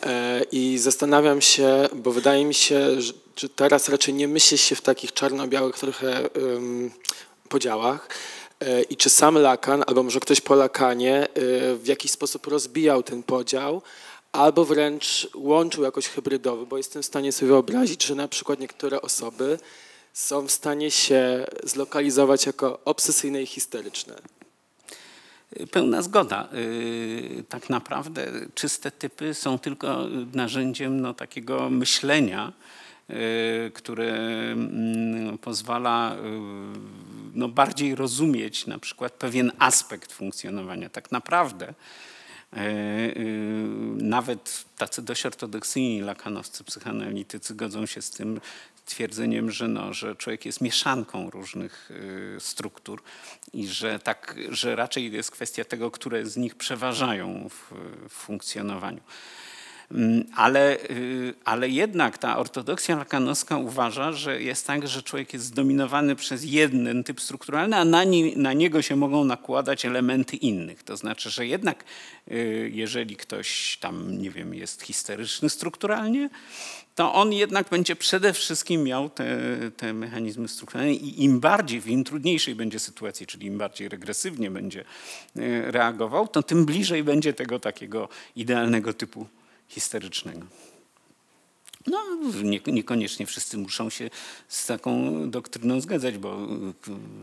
E, i zastanawiam się, bo wydaje mi się, że- teraz raczej nie myśli się w takich czarno-białych trochę podziałach E, i czy sam Lacan, albo może ktoś po Lacanie e, w jakiś sposób rozbijał ten podział, albo wręcz łączył jakoś hybrydowy, bo jestem w stanie sobie wyobrazić, że na przykład niektóre osoby są w stanie się zlokalizować jako obsesyjne i histeryczne. Pełna zgoda. Yy, Tak naprawdę czyste typy są tylko narzędziem no, takiego myślenia, yy, które mm, pozwala yy, no, bardziej rozumieć na przykład pewien aspekt funkcjonowania. Tak naprawdę yy, nawet tacy dość ortodoksyjni lakanowscy psychoanalitycy godzą się z tym twierdzeniem, że, no, że człowiek jest mieszanką różnych y, struktur i że, tak, że raczej jest kwestia tego, które z nich przeważają w funkcjonowaniu. Mm, Ale, y, ale jednak ta ortodoksja lakanowska uważa, że jest tak, że człowiek jest zdominowany przez jeden typ strukturalny, a na, na niego się mogą nakładać elementy innych. To znaczy, że jednak y, jeżeli ktoś tam, nie wiem, jest histeryczny strukturalnie, to on jednak będzie przede wszystkim miał te, te mechanizmy strukturalne i im bardziej, im trudniejszej będzie sytuacji, czyli im bardziej regresywnie będzie y, reagował, to tym bliżej będzie tego takiego idealnego typu histerycznego. No, nie, niekoniecznie wszyscy muszą się z taką doktryną zgadzać, bo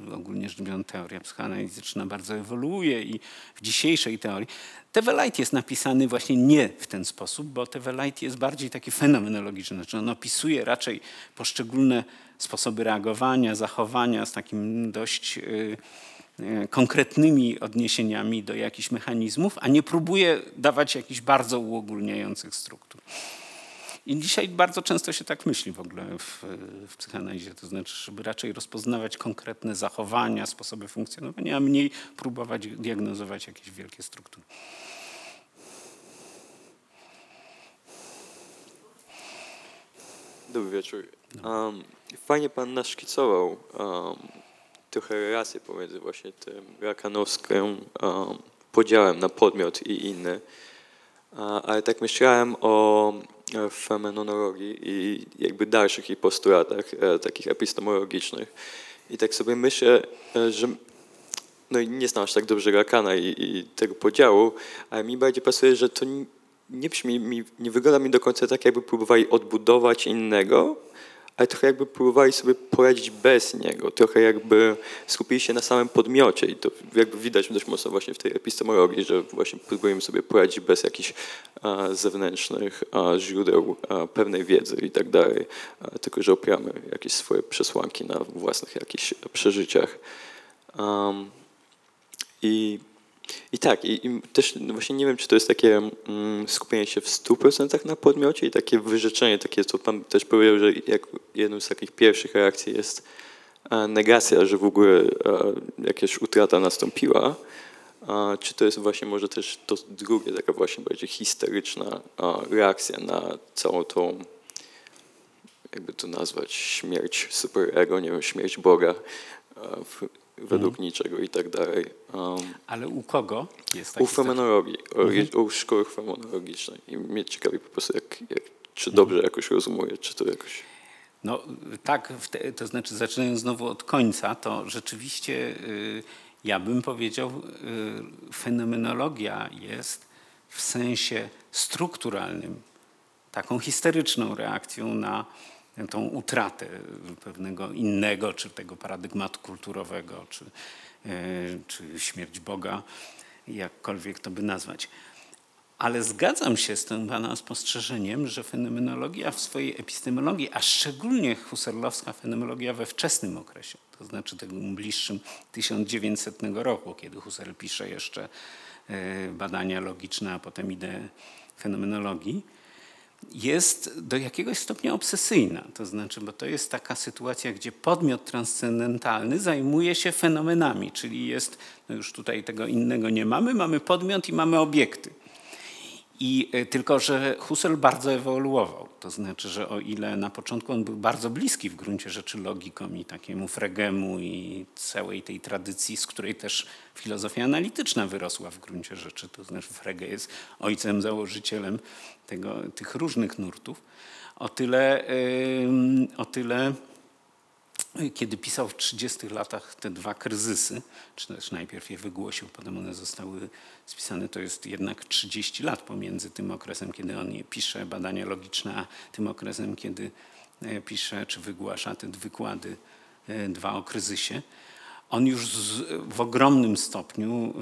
y, ogólnie rzecz biorąc teoria psychoanalityczna bardzo ewoluuje i w dzisiejszej teorii Teweleit jest napisany właśnie nie w ten sposób, bo Teweleit jest bardziej taki fenomenologiczny, znaczy on opisuje raczej poszczególne sposoby reagowania, zachowania z takim dość y, y, konkretnymi odniesieniami do jakichś mechanizmów, a nie próbuje dawać jakichś bardzo uogólniających struktur. I dzisiaj bardzo często się tak myśli w ogóle w, w psychoanalizie, to znaczy, żeby raczej rozpoznawać konkretne zachowania, sposoby funkcjonowania, a mniej próbować diagnozować jakieś wielkie struktury. Dobry wieczór. Um, fajnie pan naszkicował um, trochę relacje pomiędzy właśnie tym lakanowskim um, podziałem na podmiot i inny. Ale tak myślałem o e, fenomenologii i jakby dalszych jej postulatach, e, takich epistemologicznych. I tak sobie myślę, e, że no nie znam aż tak dobrze Lakana i, i tego podziału, ale mi bardziej pasuje, że to nie brzmi, mi, nie wygląda mi do końca tak, jakby próbowali odbudować innego, ale trochę jakby próbowali sobie poradzić bez niego, trochę jakby skupili się na samym podmiocie i to jakby widać dość mocno właśnie w tej epistemologii, że właśnie próbujemy sobie poradzić bez jakichś zewnętrznych źródeł pewnej wiedzy i tak dalej, tylko że opieramy jakieś swoje przesłanki na własnych jakichś przeżyciach. Um, I i tak, i, i też no właśnie nie wiem, czy to jest takie mm, skupienie się w 100% na podmiocie i takie wyrzeczenie, takie, co pan też powiedział, że jak jedną z takich pierwszych reakcji jest e, negacja, że w ogóle e, jakaś utrata nastąpiła. A czy to jest właśnie może też to drugie, taka właśnie bardziej histeryczna e, reakcja na całą tą, jakby to nazwać, śmierć superego, nie wiem, śmierć Boga e, w, według niczego i tak dalej. Um, Ale u kogo jest taki u fenomenologii, o, o szkoły fenomenologicznej. I mnie ciekawi po prostu, jak, jak, czy dobrze jakoś rozumuję, czy to jakoś... No tak, te, to znaczy zaczynając znowu od końca, to rzeczywiście y, ja bym powiedział, y, fenomenologia jest w sensie strukturalnym taką histeryczną reakcją na tą utratę pewnego innego, czy tego paradygmatu kulturowego, czy, y, czy śmierć Boga, jakkolwiek to by nazwać. Ale zgadzam się z tym Pana spostrzeżeniem, że fenomenologia w swojej epistemologii, a szczególnie husserlowska fenomenologia we wczesnym okresie, to znaczy tym bliższym 1900 roku, kiedy Husserl pisze jeszcze e, badania logiczne, a potem ideę fenomenologii, jest do jakiegoś stopnia obsesyjna. To znaczy, bo to jest taka sytuacja, gdzie podmiot transcendentalny zajmuje się fenomenami, czyli jest, no już tutaj tego innego nie mamy, mamy podmiot i mamy obiekty. I y, tylko, że Husserl bardzo ewoluował. To znaczy, że o ile na początku on był bardzo bliski w gruncie rzeczy logikom i takiemu Fregemu i całej tej tradycji, z której też filozofia analityczna wyrosła w gruncie rzeczy. To znaczy Frege jest ojcem, założycielem tego, tych różnych nurtów. O tyle, o tyle kiedy pisał w 30 latach te dwa kryzysy, czy też najpierw je wygłosił, potem one zostały spisane, to jest jednak 30 lat pomiędzy tym okresem, kiedy on je pisze, badania logiczne, a tym okresem, kiedy e, pisze czy wygłasza te wykłady, e, dwa o kryzysie on już z, w ogromnym stopniu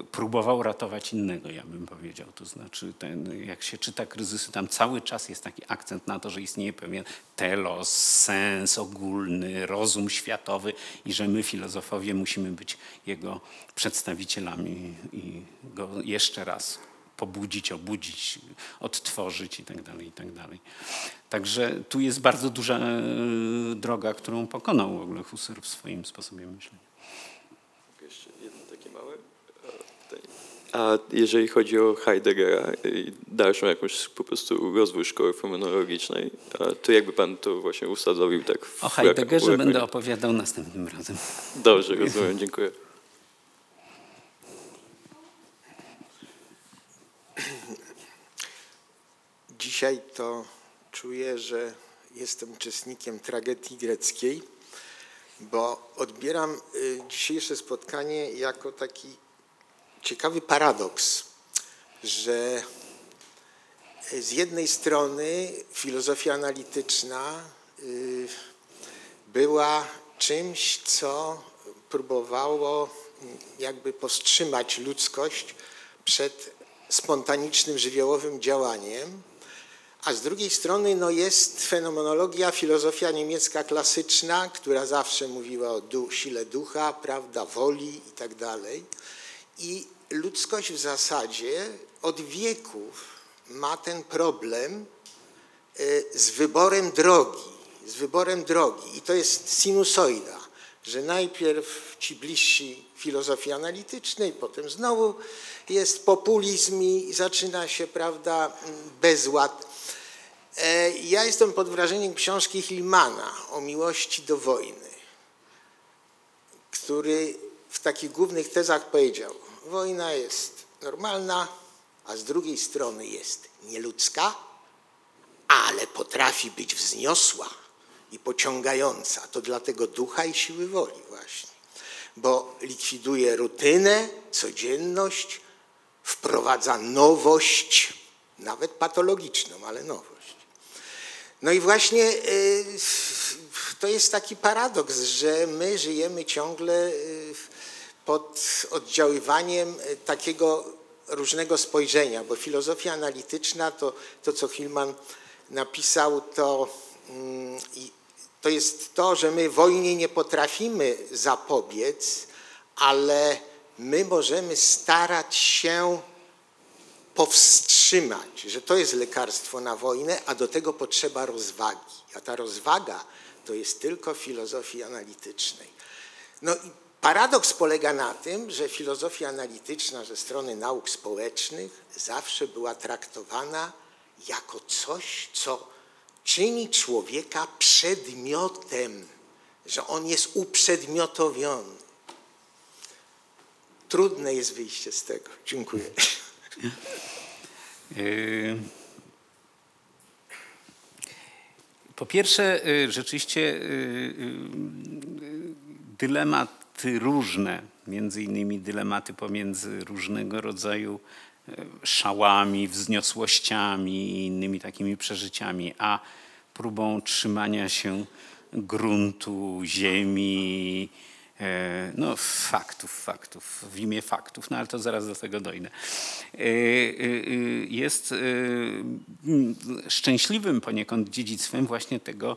y, próbował ratować innego, ja bym powiedział. To znaczy, ten, jak się czyta kryzysy, tam cały czas jest taki akcent na to, że istnieje pewien telos, sens ogólny, rozum światowy i że my, filozofowie, musimy być jego przedstawicielami i go jeszcze raz pobudzić, obudzić, odtworzyć i tak dalej, i tak dalej. Także tu jest bardzo duża e, droga, którą pokonał w ogóle Husserl w swoim sposobie myślenia. Jeszcze jedno takie małe e. A jeżeli chodzi o Heideggera i dalszą jakąś po prostu rozwój szkoły fenomenologicznej, to jakby pan to właśnie usadowił tak w O Heideggerze będę opowiadał następnym razem. Dobrze, rozumiem, dziękuję. Dzisiaj to czuję, że jestem uczestnikiem tragedii greckiej, bo odbieram y, dzisiejsze spotkanie jako taki ciekawy paradoks, że z jednej strony filozofia analityczna y, była czymś, co próbowało jakby powstrzymać ludzkość przed spontanicznym, żywiołowym działaniem, a z drugiej strony no, jest fenomenologia, filozofia niemiecka klasyczna, która zawsze mówiła o du sile ducha, prawda, woli i tak dalej. I ludzkość w zasadzie od wieków ma ten problem y, z wyborem drogi, z wyborem drogi. I to jest sinusoida, że najpierw ci bliżsi filozofii analitycznej, potem znowu jest populizm i zaczyna się, prawda, bezład. E, ja jestem pod wrażeniem książki Hillmana o miłości do wojny, który w takich głównych tezach powiedział, wojna jest normalna, a z drugiej strony jest nieludzka, ale potrafi być wzniosła i pociągająca. To dlatego ducha i siły woli właśnie, bo likwiduje rutynę, codzienność, wprowadza nowość, nawet patologiczną, ale nowość. No i właśnie y, to jest taki paradoks, że my żyjemy ciągle y, pod oddziaływaniem y, takiego różnego spojrzenia, bo filozofia analityczna, to, to co Hillman napisał, to, mm, to jest to, że my wojnie nie potrafimy zapobiec, ale my możemy starać się powstrzymać, że to jest lekarstwo na wojnę, a do tego potrzeba rozwagi. A ta rozwaga to jest tylko filozofii analitycznej. No i paradoks polega na tym, że filozofia analityczna ze strony nauk społecznych zawsze była traktowana jako coś, co czyni człowieka przedmiotem, że on jest uprzedmiotowiony. Trudne jest wyjście z tego. Dziękuję. Yy, Po pierwsze, y, rzeczywiście y, y, dylematy różne, między innymi dylematy pomiędzy różnego rodzaju szałami, wzniosłościami i innymi takimi przeżyciami, a próbą trzymania się gruntu, ziemi, no faktów, faktów, w imię faktów, no ale to zaraz do tego dojdę. E, e, Jest szczęśliwym poniekąd dziedzictwem właśnie tego,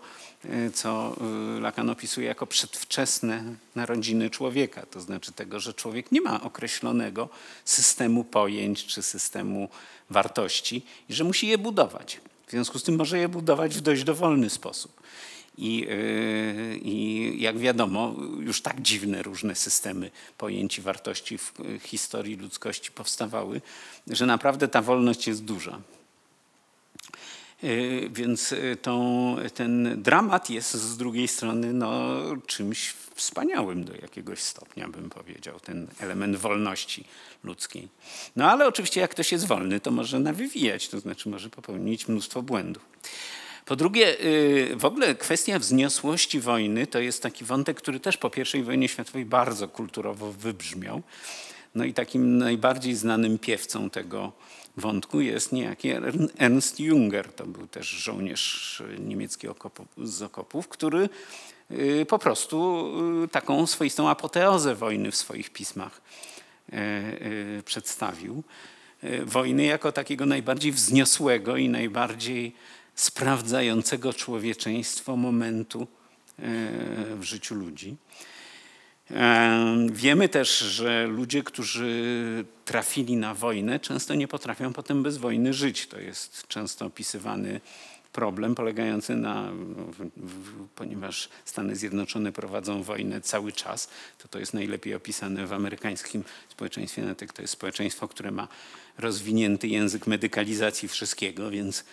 co Lacan opisuje jako przedwczesne narodziny człowieka, to znaczy tego, że człowiek nie ma określonego systemu pojęć czy systemu wartości i że musi je budować. W związku z tym może je budować w dość dowolny sposób. I, yy, I jak wiadomo, już tak dziwne różne systemy pojęć i wartości w historii ludzkości powstawały, że naprawdę ta wolność jest duża. Yy, Więc tą, ten dramat jest z drugiej strony no, czymś wspaniałym do jakiegoś stopnia, bym powiedział, ten element wolności ludzkiej. No ale oczywiście jak ktoś jest wolny, to może nawywijać, to znaczy może popełnić mnóstwo błędów. Po drugie, yy, w ogóle kwestia wzniosłości wojny to jest taki wątek, który też po I wojnie światowej bardzo kulturowo wybrzmiał. No i takim najbardziej znanym piewcą tego wątku jest niejaki Ernst Junger. To był też żołnierz niemiecki z okopów, który yy, po prostu yy, taką swoistą apoteozę wojny w swoich pismach przedstawił. Wojny jako takiego najbardziej wzniosłego i najbardziej sprawdzającego człowieczeństwo momentu w życiu ludzi. Wiemy też, że ludzie, którzy trafili na wojnę, często nie potrafią potem bez wojny żyć. To jest często opisywany problem polegający na, ponieważ Stany Zjednoczone prowadzą wojnę cały czas, to to jest najlepiej opisane w amerykańskim społeczeństwie. To jest społeczeństwo, które ma rozwinięty język medykalizacji wszystkiego, więc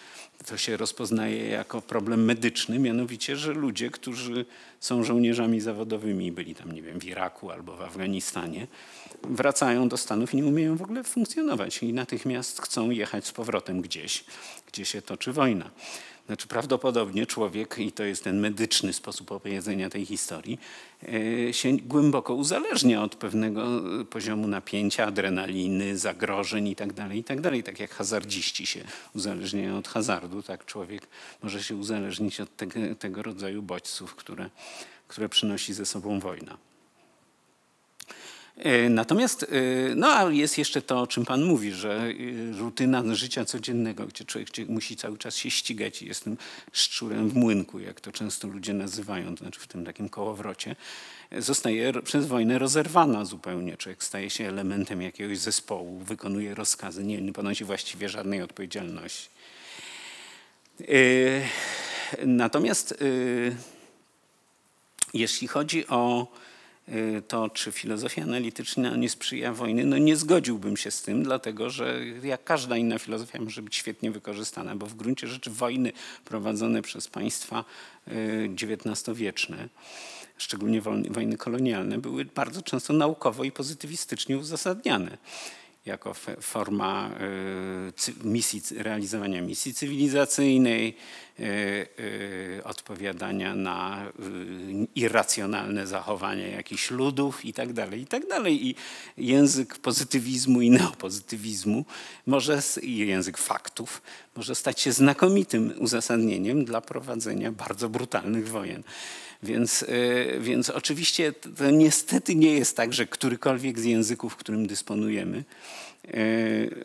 to się rozpoznaje jako problem medyczny, mianowicie, że ludzie, którzy są żołnierzami zawodowymi, byli tam, nie wiem, w Iraku albo w Afganistanie, wracają do Stanów i nie umieją w ogóle funkcjonować i natychmiast chcą jechać z powrotem gdzieś, gdzie się toczy wojna. Znaczy prawdopodobnie człowiek, i to jest ten medyczny sposób opowiedzenia tej historii, się głęboko uzależnia od pewnego poziomu napięcia, adrenaliny, zagrożeń itd., itd. Tak jak hazardziści się uzależniają od hazardu, tak człowiek może się uzależnić od tego, tego rodzaju bodźców, które, które przynosi ze sobą wojna. Natomiast no, a jest jeszcze to, o czym Pan mówi, że rutyna życia codziennego, gdzie człowiek musi cały czas się ścigać i jest tym szczurem w młynku, jak to często ludzie nazywają, to znaczy w tym takim kołowrocie, zostaje przez wojnę rozerwana zupełnie. Człowiek staje się elementem jakiegoś zespołu, wykonuje rozkazy, nie ponosi właściwie żadnej odpowiedzialności. Natomiast jeśli chodzi o to, czy filozofia analityczna nie sprzyja wojny, no nie zgodziłbym się z tym, dlatego że jak każda inna filozofia może być świetnie wykorzystana, bo w gruncie rzeczy wojny prowadzone przez państwa XIX-wieczne, szczególnie wojny kolonialne, były bardzo często naukowo i pozytywistycznie uzasadniane. Jako forma y, misji, realizowania misji cywilizacyjnej, y, y, odpowiadania na irracjonalne zachowania jakichś ludów i tak dalej, i tak. I język pozytywizmu i neopozytywizmu może, i język faktów może stać się znakomitym uzasadnieniem dla prowadzenia bardzo brutalnych wojen. Więc, y, więc oczywiście to, niestety nie jest tak, że którykolwiek z języków, którym dysponujemy, y,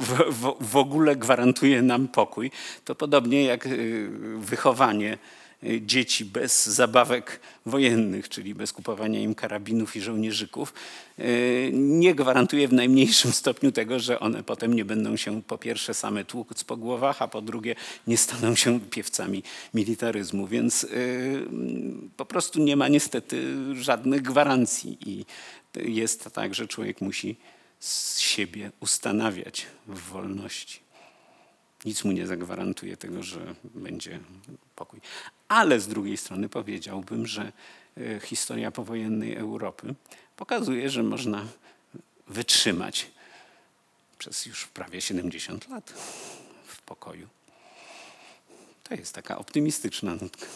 w, w, w ogóle gwarantuje nam pokój. To podobnie jak y, wychowanie dzieci bez zabawek wojennych, czyli bez kupowania im karabinów i żołnierzyków, y, nie gwarantuje w najmniejszym stopniu tego, że one potem nie będą się po pierwsze same tłuc po głowach, a po drugie nie staną się piewcami militaryzmu. Więc y, po prostu nie ma niestety żadnych gwarancji i jest tak, że człowiek musi z siebie ustanawiać w wolności. Nic mu nie zagwarantuje tego, że będzie pokój. Ale z drugiej strony powiedziałbym, że e, historia powojennej Europy pokazuje, że można wytrzymać przez już prawie 70 lat w pokoju. To jest taka optymistyczna nutka.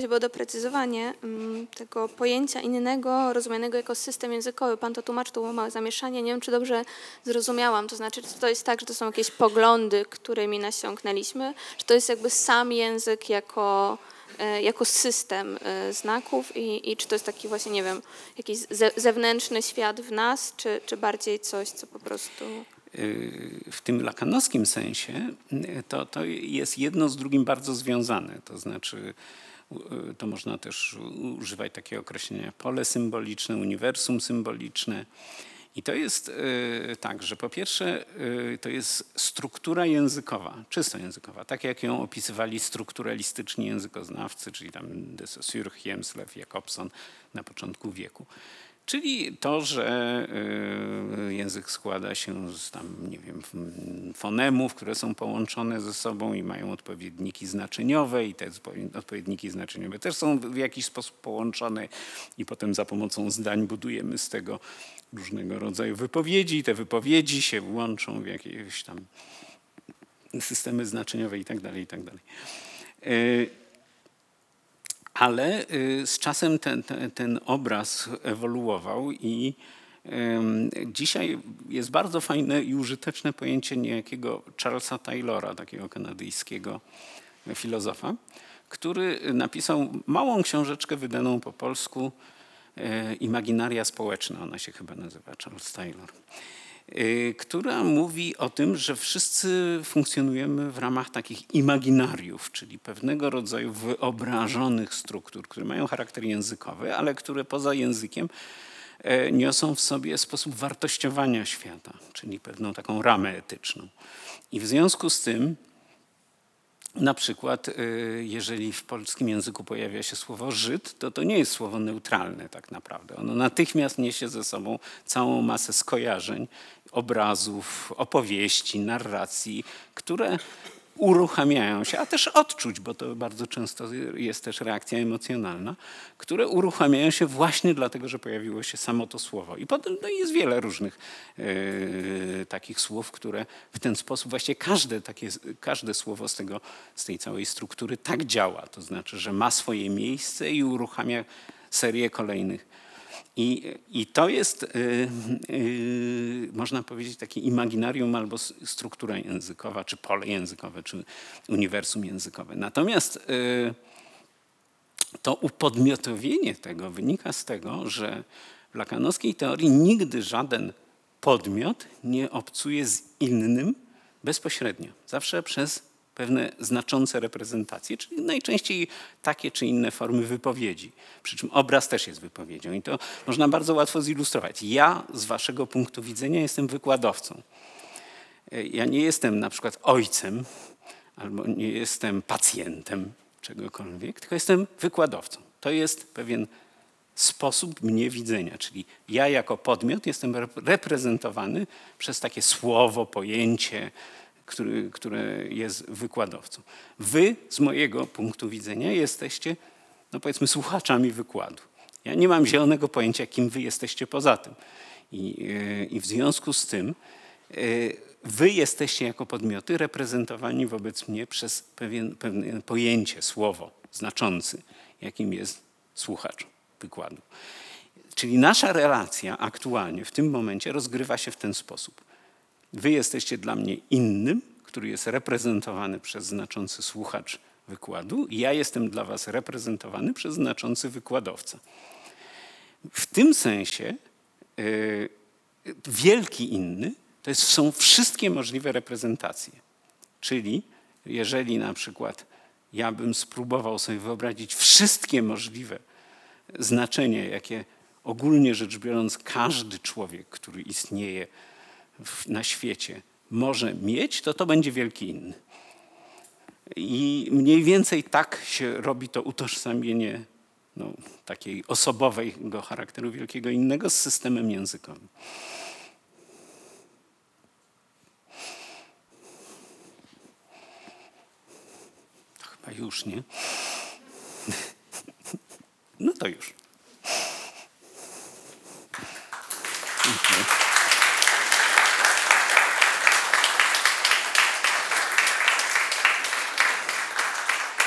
Było doprecyzowanie mm, tego pojęcia innego, rozumianego jako system językowy. Pan to tłumaczył, to było małe zamieszanie. Nie wiem, czy dobrze zrozumiałam. To znaczy, czy to jest tak, że to są jakieś poglądy, którymi nasiąknęliśmy, czy to jest jakby sam język jako, e, jako system e, znaków i, i czy to jest taki właśnie, nie wiem, jakiś ze, zewnętrzny świat w nas, czy, czy bardziej coś, co po prostu... Y, w tym lakanowskim sensie to, to jest jedno z drugim bardzo związane. To znaczy, to można też używać takiego określenia pole symboliczne, uniwersum symboliczne. I to jest y, tak, że po pierwsze y, to jest struktura językowa, czysto językowa, tak jak ją opisywali strukturalistyczni językoznawcy, czyli tam de Saussure, Hiemslev, Jakobson na początku wieku. Czyli to, że y, język składa się z tam, nie wiem, fonemów, które są połączone ze sobą i mają odpowiedniki znaczeniowe i te odpowiedniki znaczeniowe też są w jakiś sposób połączone i potem za pomocą zdań budujemy z tego różnego rodzaju wypowiedzi te wypowiedzi się łączą w jakieś tam systemy znaczeniowe i tak dalej, i tak dalej. Y, ale y, z czasem ten, ten, ten obraz ewoluował i dzisiaj jest bardzo fajne i użyteczne pojęcie niejakiego Charlesa Taylora, takiego kanadyjskiego filozofa, który napisał małą książeczkę wydaną po polsku e, Imaginaria społeczna, ona się chyba nazywa, Charles Taylor. y, która mówi o tym, że wszyscy funkcjonujemy w ramach takich imaginariów, czyli pewnego rodzaju wyobrażonych struktur, które mają charakter językowy, ale które poza językiem e, niosą w sobie sposób wartościowania świata, czyli pewną taką ramę etyczną. I w związku z tym na przykład, y, jeżeli w polskim języku pojawia się słowo Żyd, to to nie jest słowo neutralne tak naprawdę. Ono natychmiast niesie ze sobą całą masę skojarzeń, obrazów, opowieści, narracji, które uruchamiają się, a też odczuć, bo to bardzo często jest też reakcja emocjonalna, które uruchamiają się właśnie dlatego, że pojawiło się samo to słowo. I potem no, jest wiele różnych e, takich słów, które w ten sposób, właściwie każde, takie, każde słowo z, tego, z tej całej struktury tak działa. To znaczy, że ma swoje miejsce i uruchamia serię kolejnych. I, I to jest, y, y, można powiedzieć, takie imaginarium albo struktura językowa, czy pole językowe, czy uniwersum językowe. Natomiast y, to upodmiotowienie tego wynika z tego, że w lakanowskiej teorii nigdy żaden podmiot nie obcuje z innym bezpośrednio. Zawsze przez pewne znaczące reprezentacje, czyli najczęściej takie czy inne formy wypowiedzi. Przy czym obraz też jest wypowiedzią i to można bardzo łatwo zilustrować. Ja z waszego punktu widzenia jestem wykładowcą. Ja nie jestem na przykład ojcem albo nie jestem pacjentem czegokolwiek, tylko jestem wykładowcą. To jest pewien sposób mnie widzenia, czyli ja jako podmiot jestem rep- reprezentowany przez takie słowo, pojęcie, który, które jest wykładowcą. Wy z mojego punktu widzenia jesteście, no powiedzmy, słuchaczami wykładu. Ja nie mam zielonego pojęcia, kim wy jesteście poza tym. I, e, i w związku z tym e, wy jesteście jako podmioty reprezentowani wobec mnie przez pewien, pewne pojęcie, słowo znaczący, jakim jest słuchacz wykładu. Czyli nasza relacja aktualnie w tym momencie rozgrywa się w ten sposób. Wy jesteście dla mnie innym, który jest reprezentowany przez znaczący słuchacz wykładu, ja jestem dla was reprezentowany przez znaczący wykładowca. W tym sensie yy, wielki inny to jest, są wszystkie możliwe reprezentacje. Czyli jeżeli na przykład ja bym spróbował sobie wyobrazić wszystkie możliwe znaczenia, jakie ogólnie rzecz biorąc każdy człowiek, który istnieje na świecie może mieć, to to będzie wielki inny. I mniej więcej tak się robi to utożsamienie no, takiej osobowego charakteru wielkiego innego z systemem językowym. Chyba już, nie? <laughs> No to już.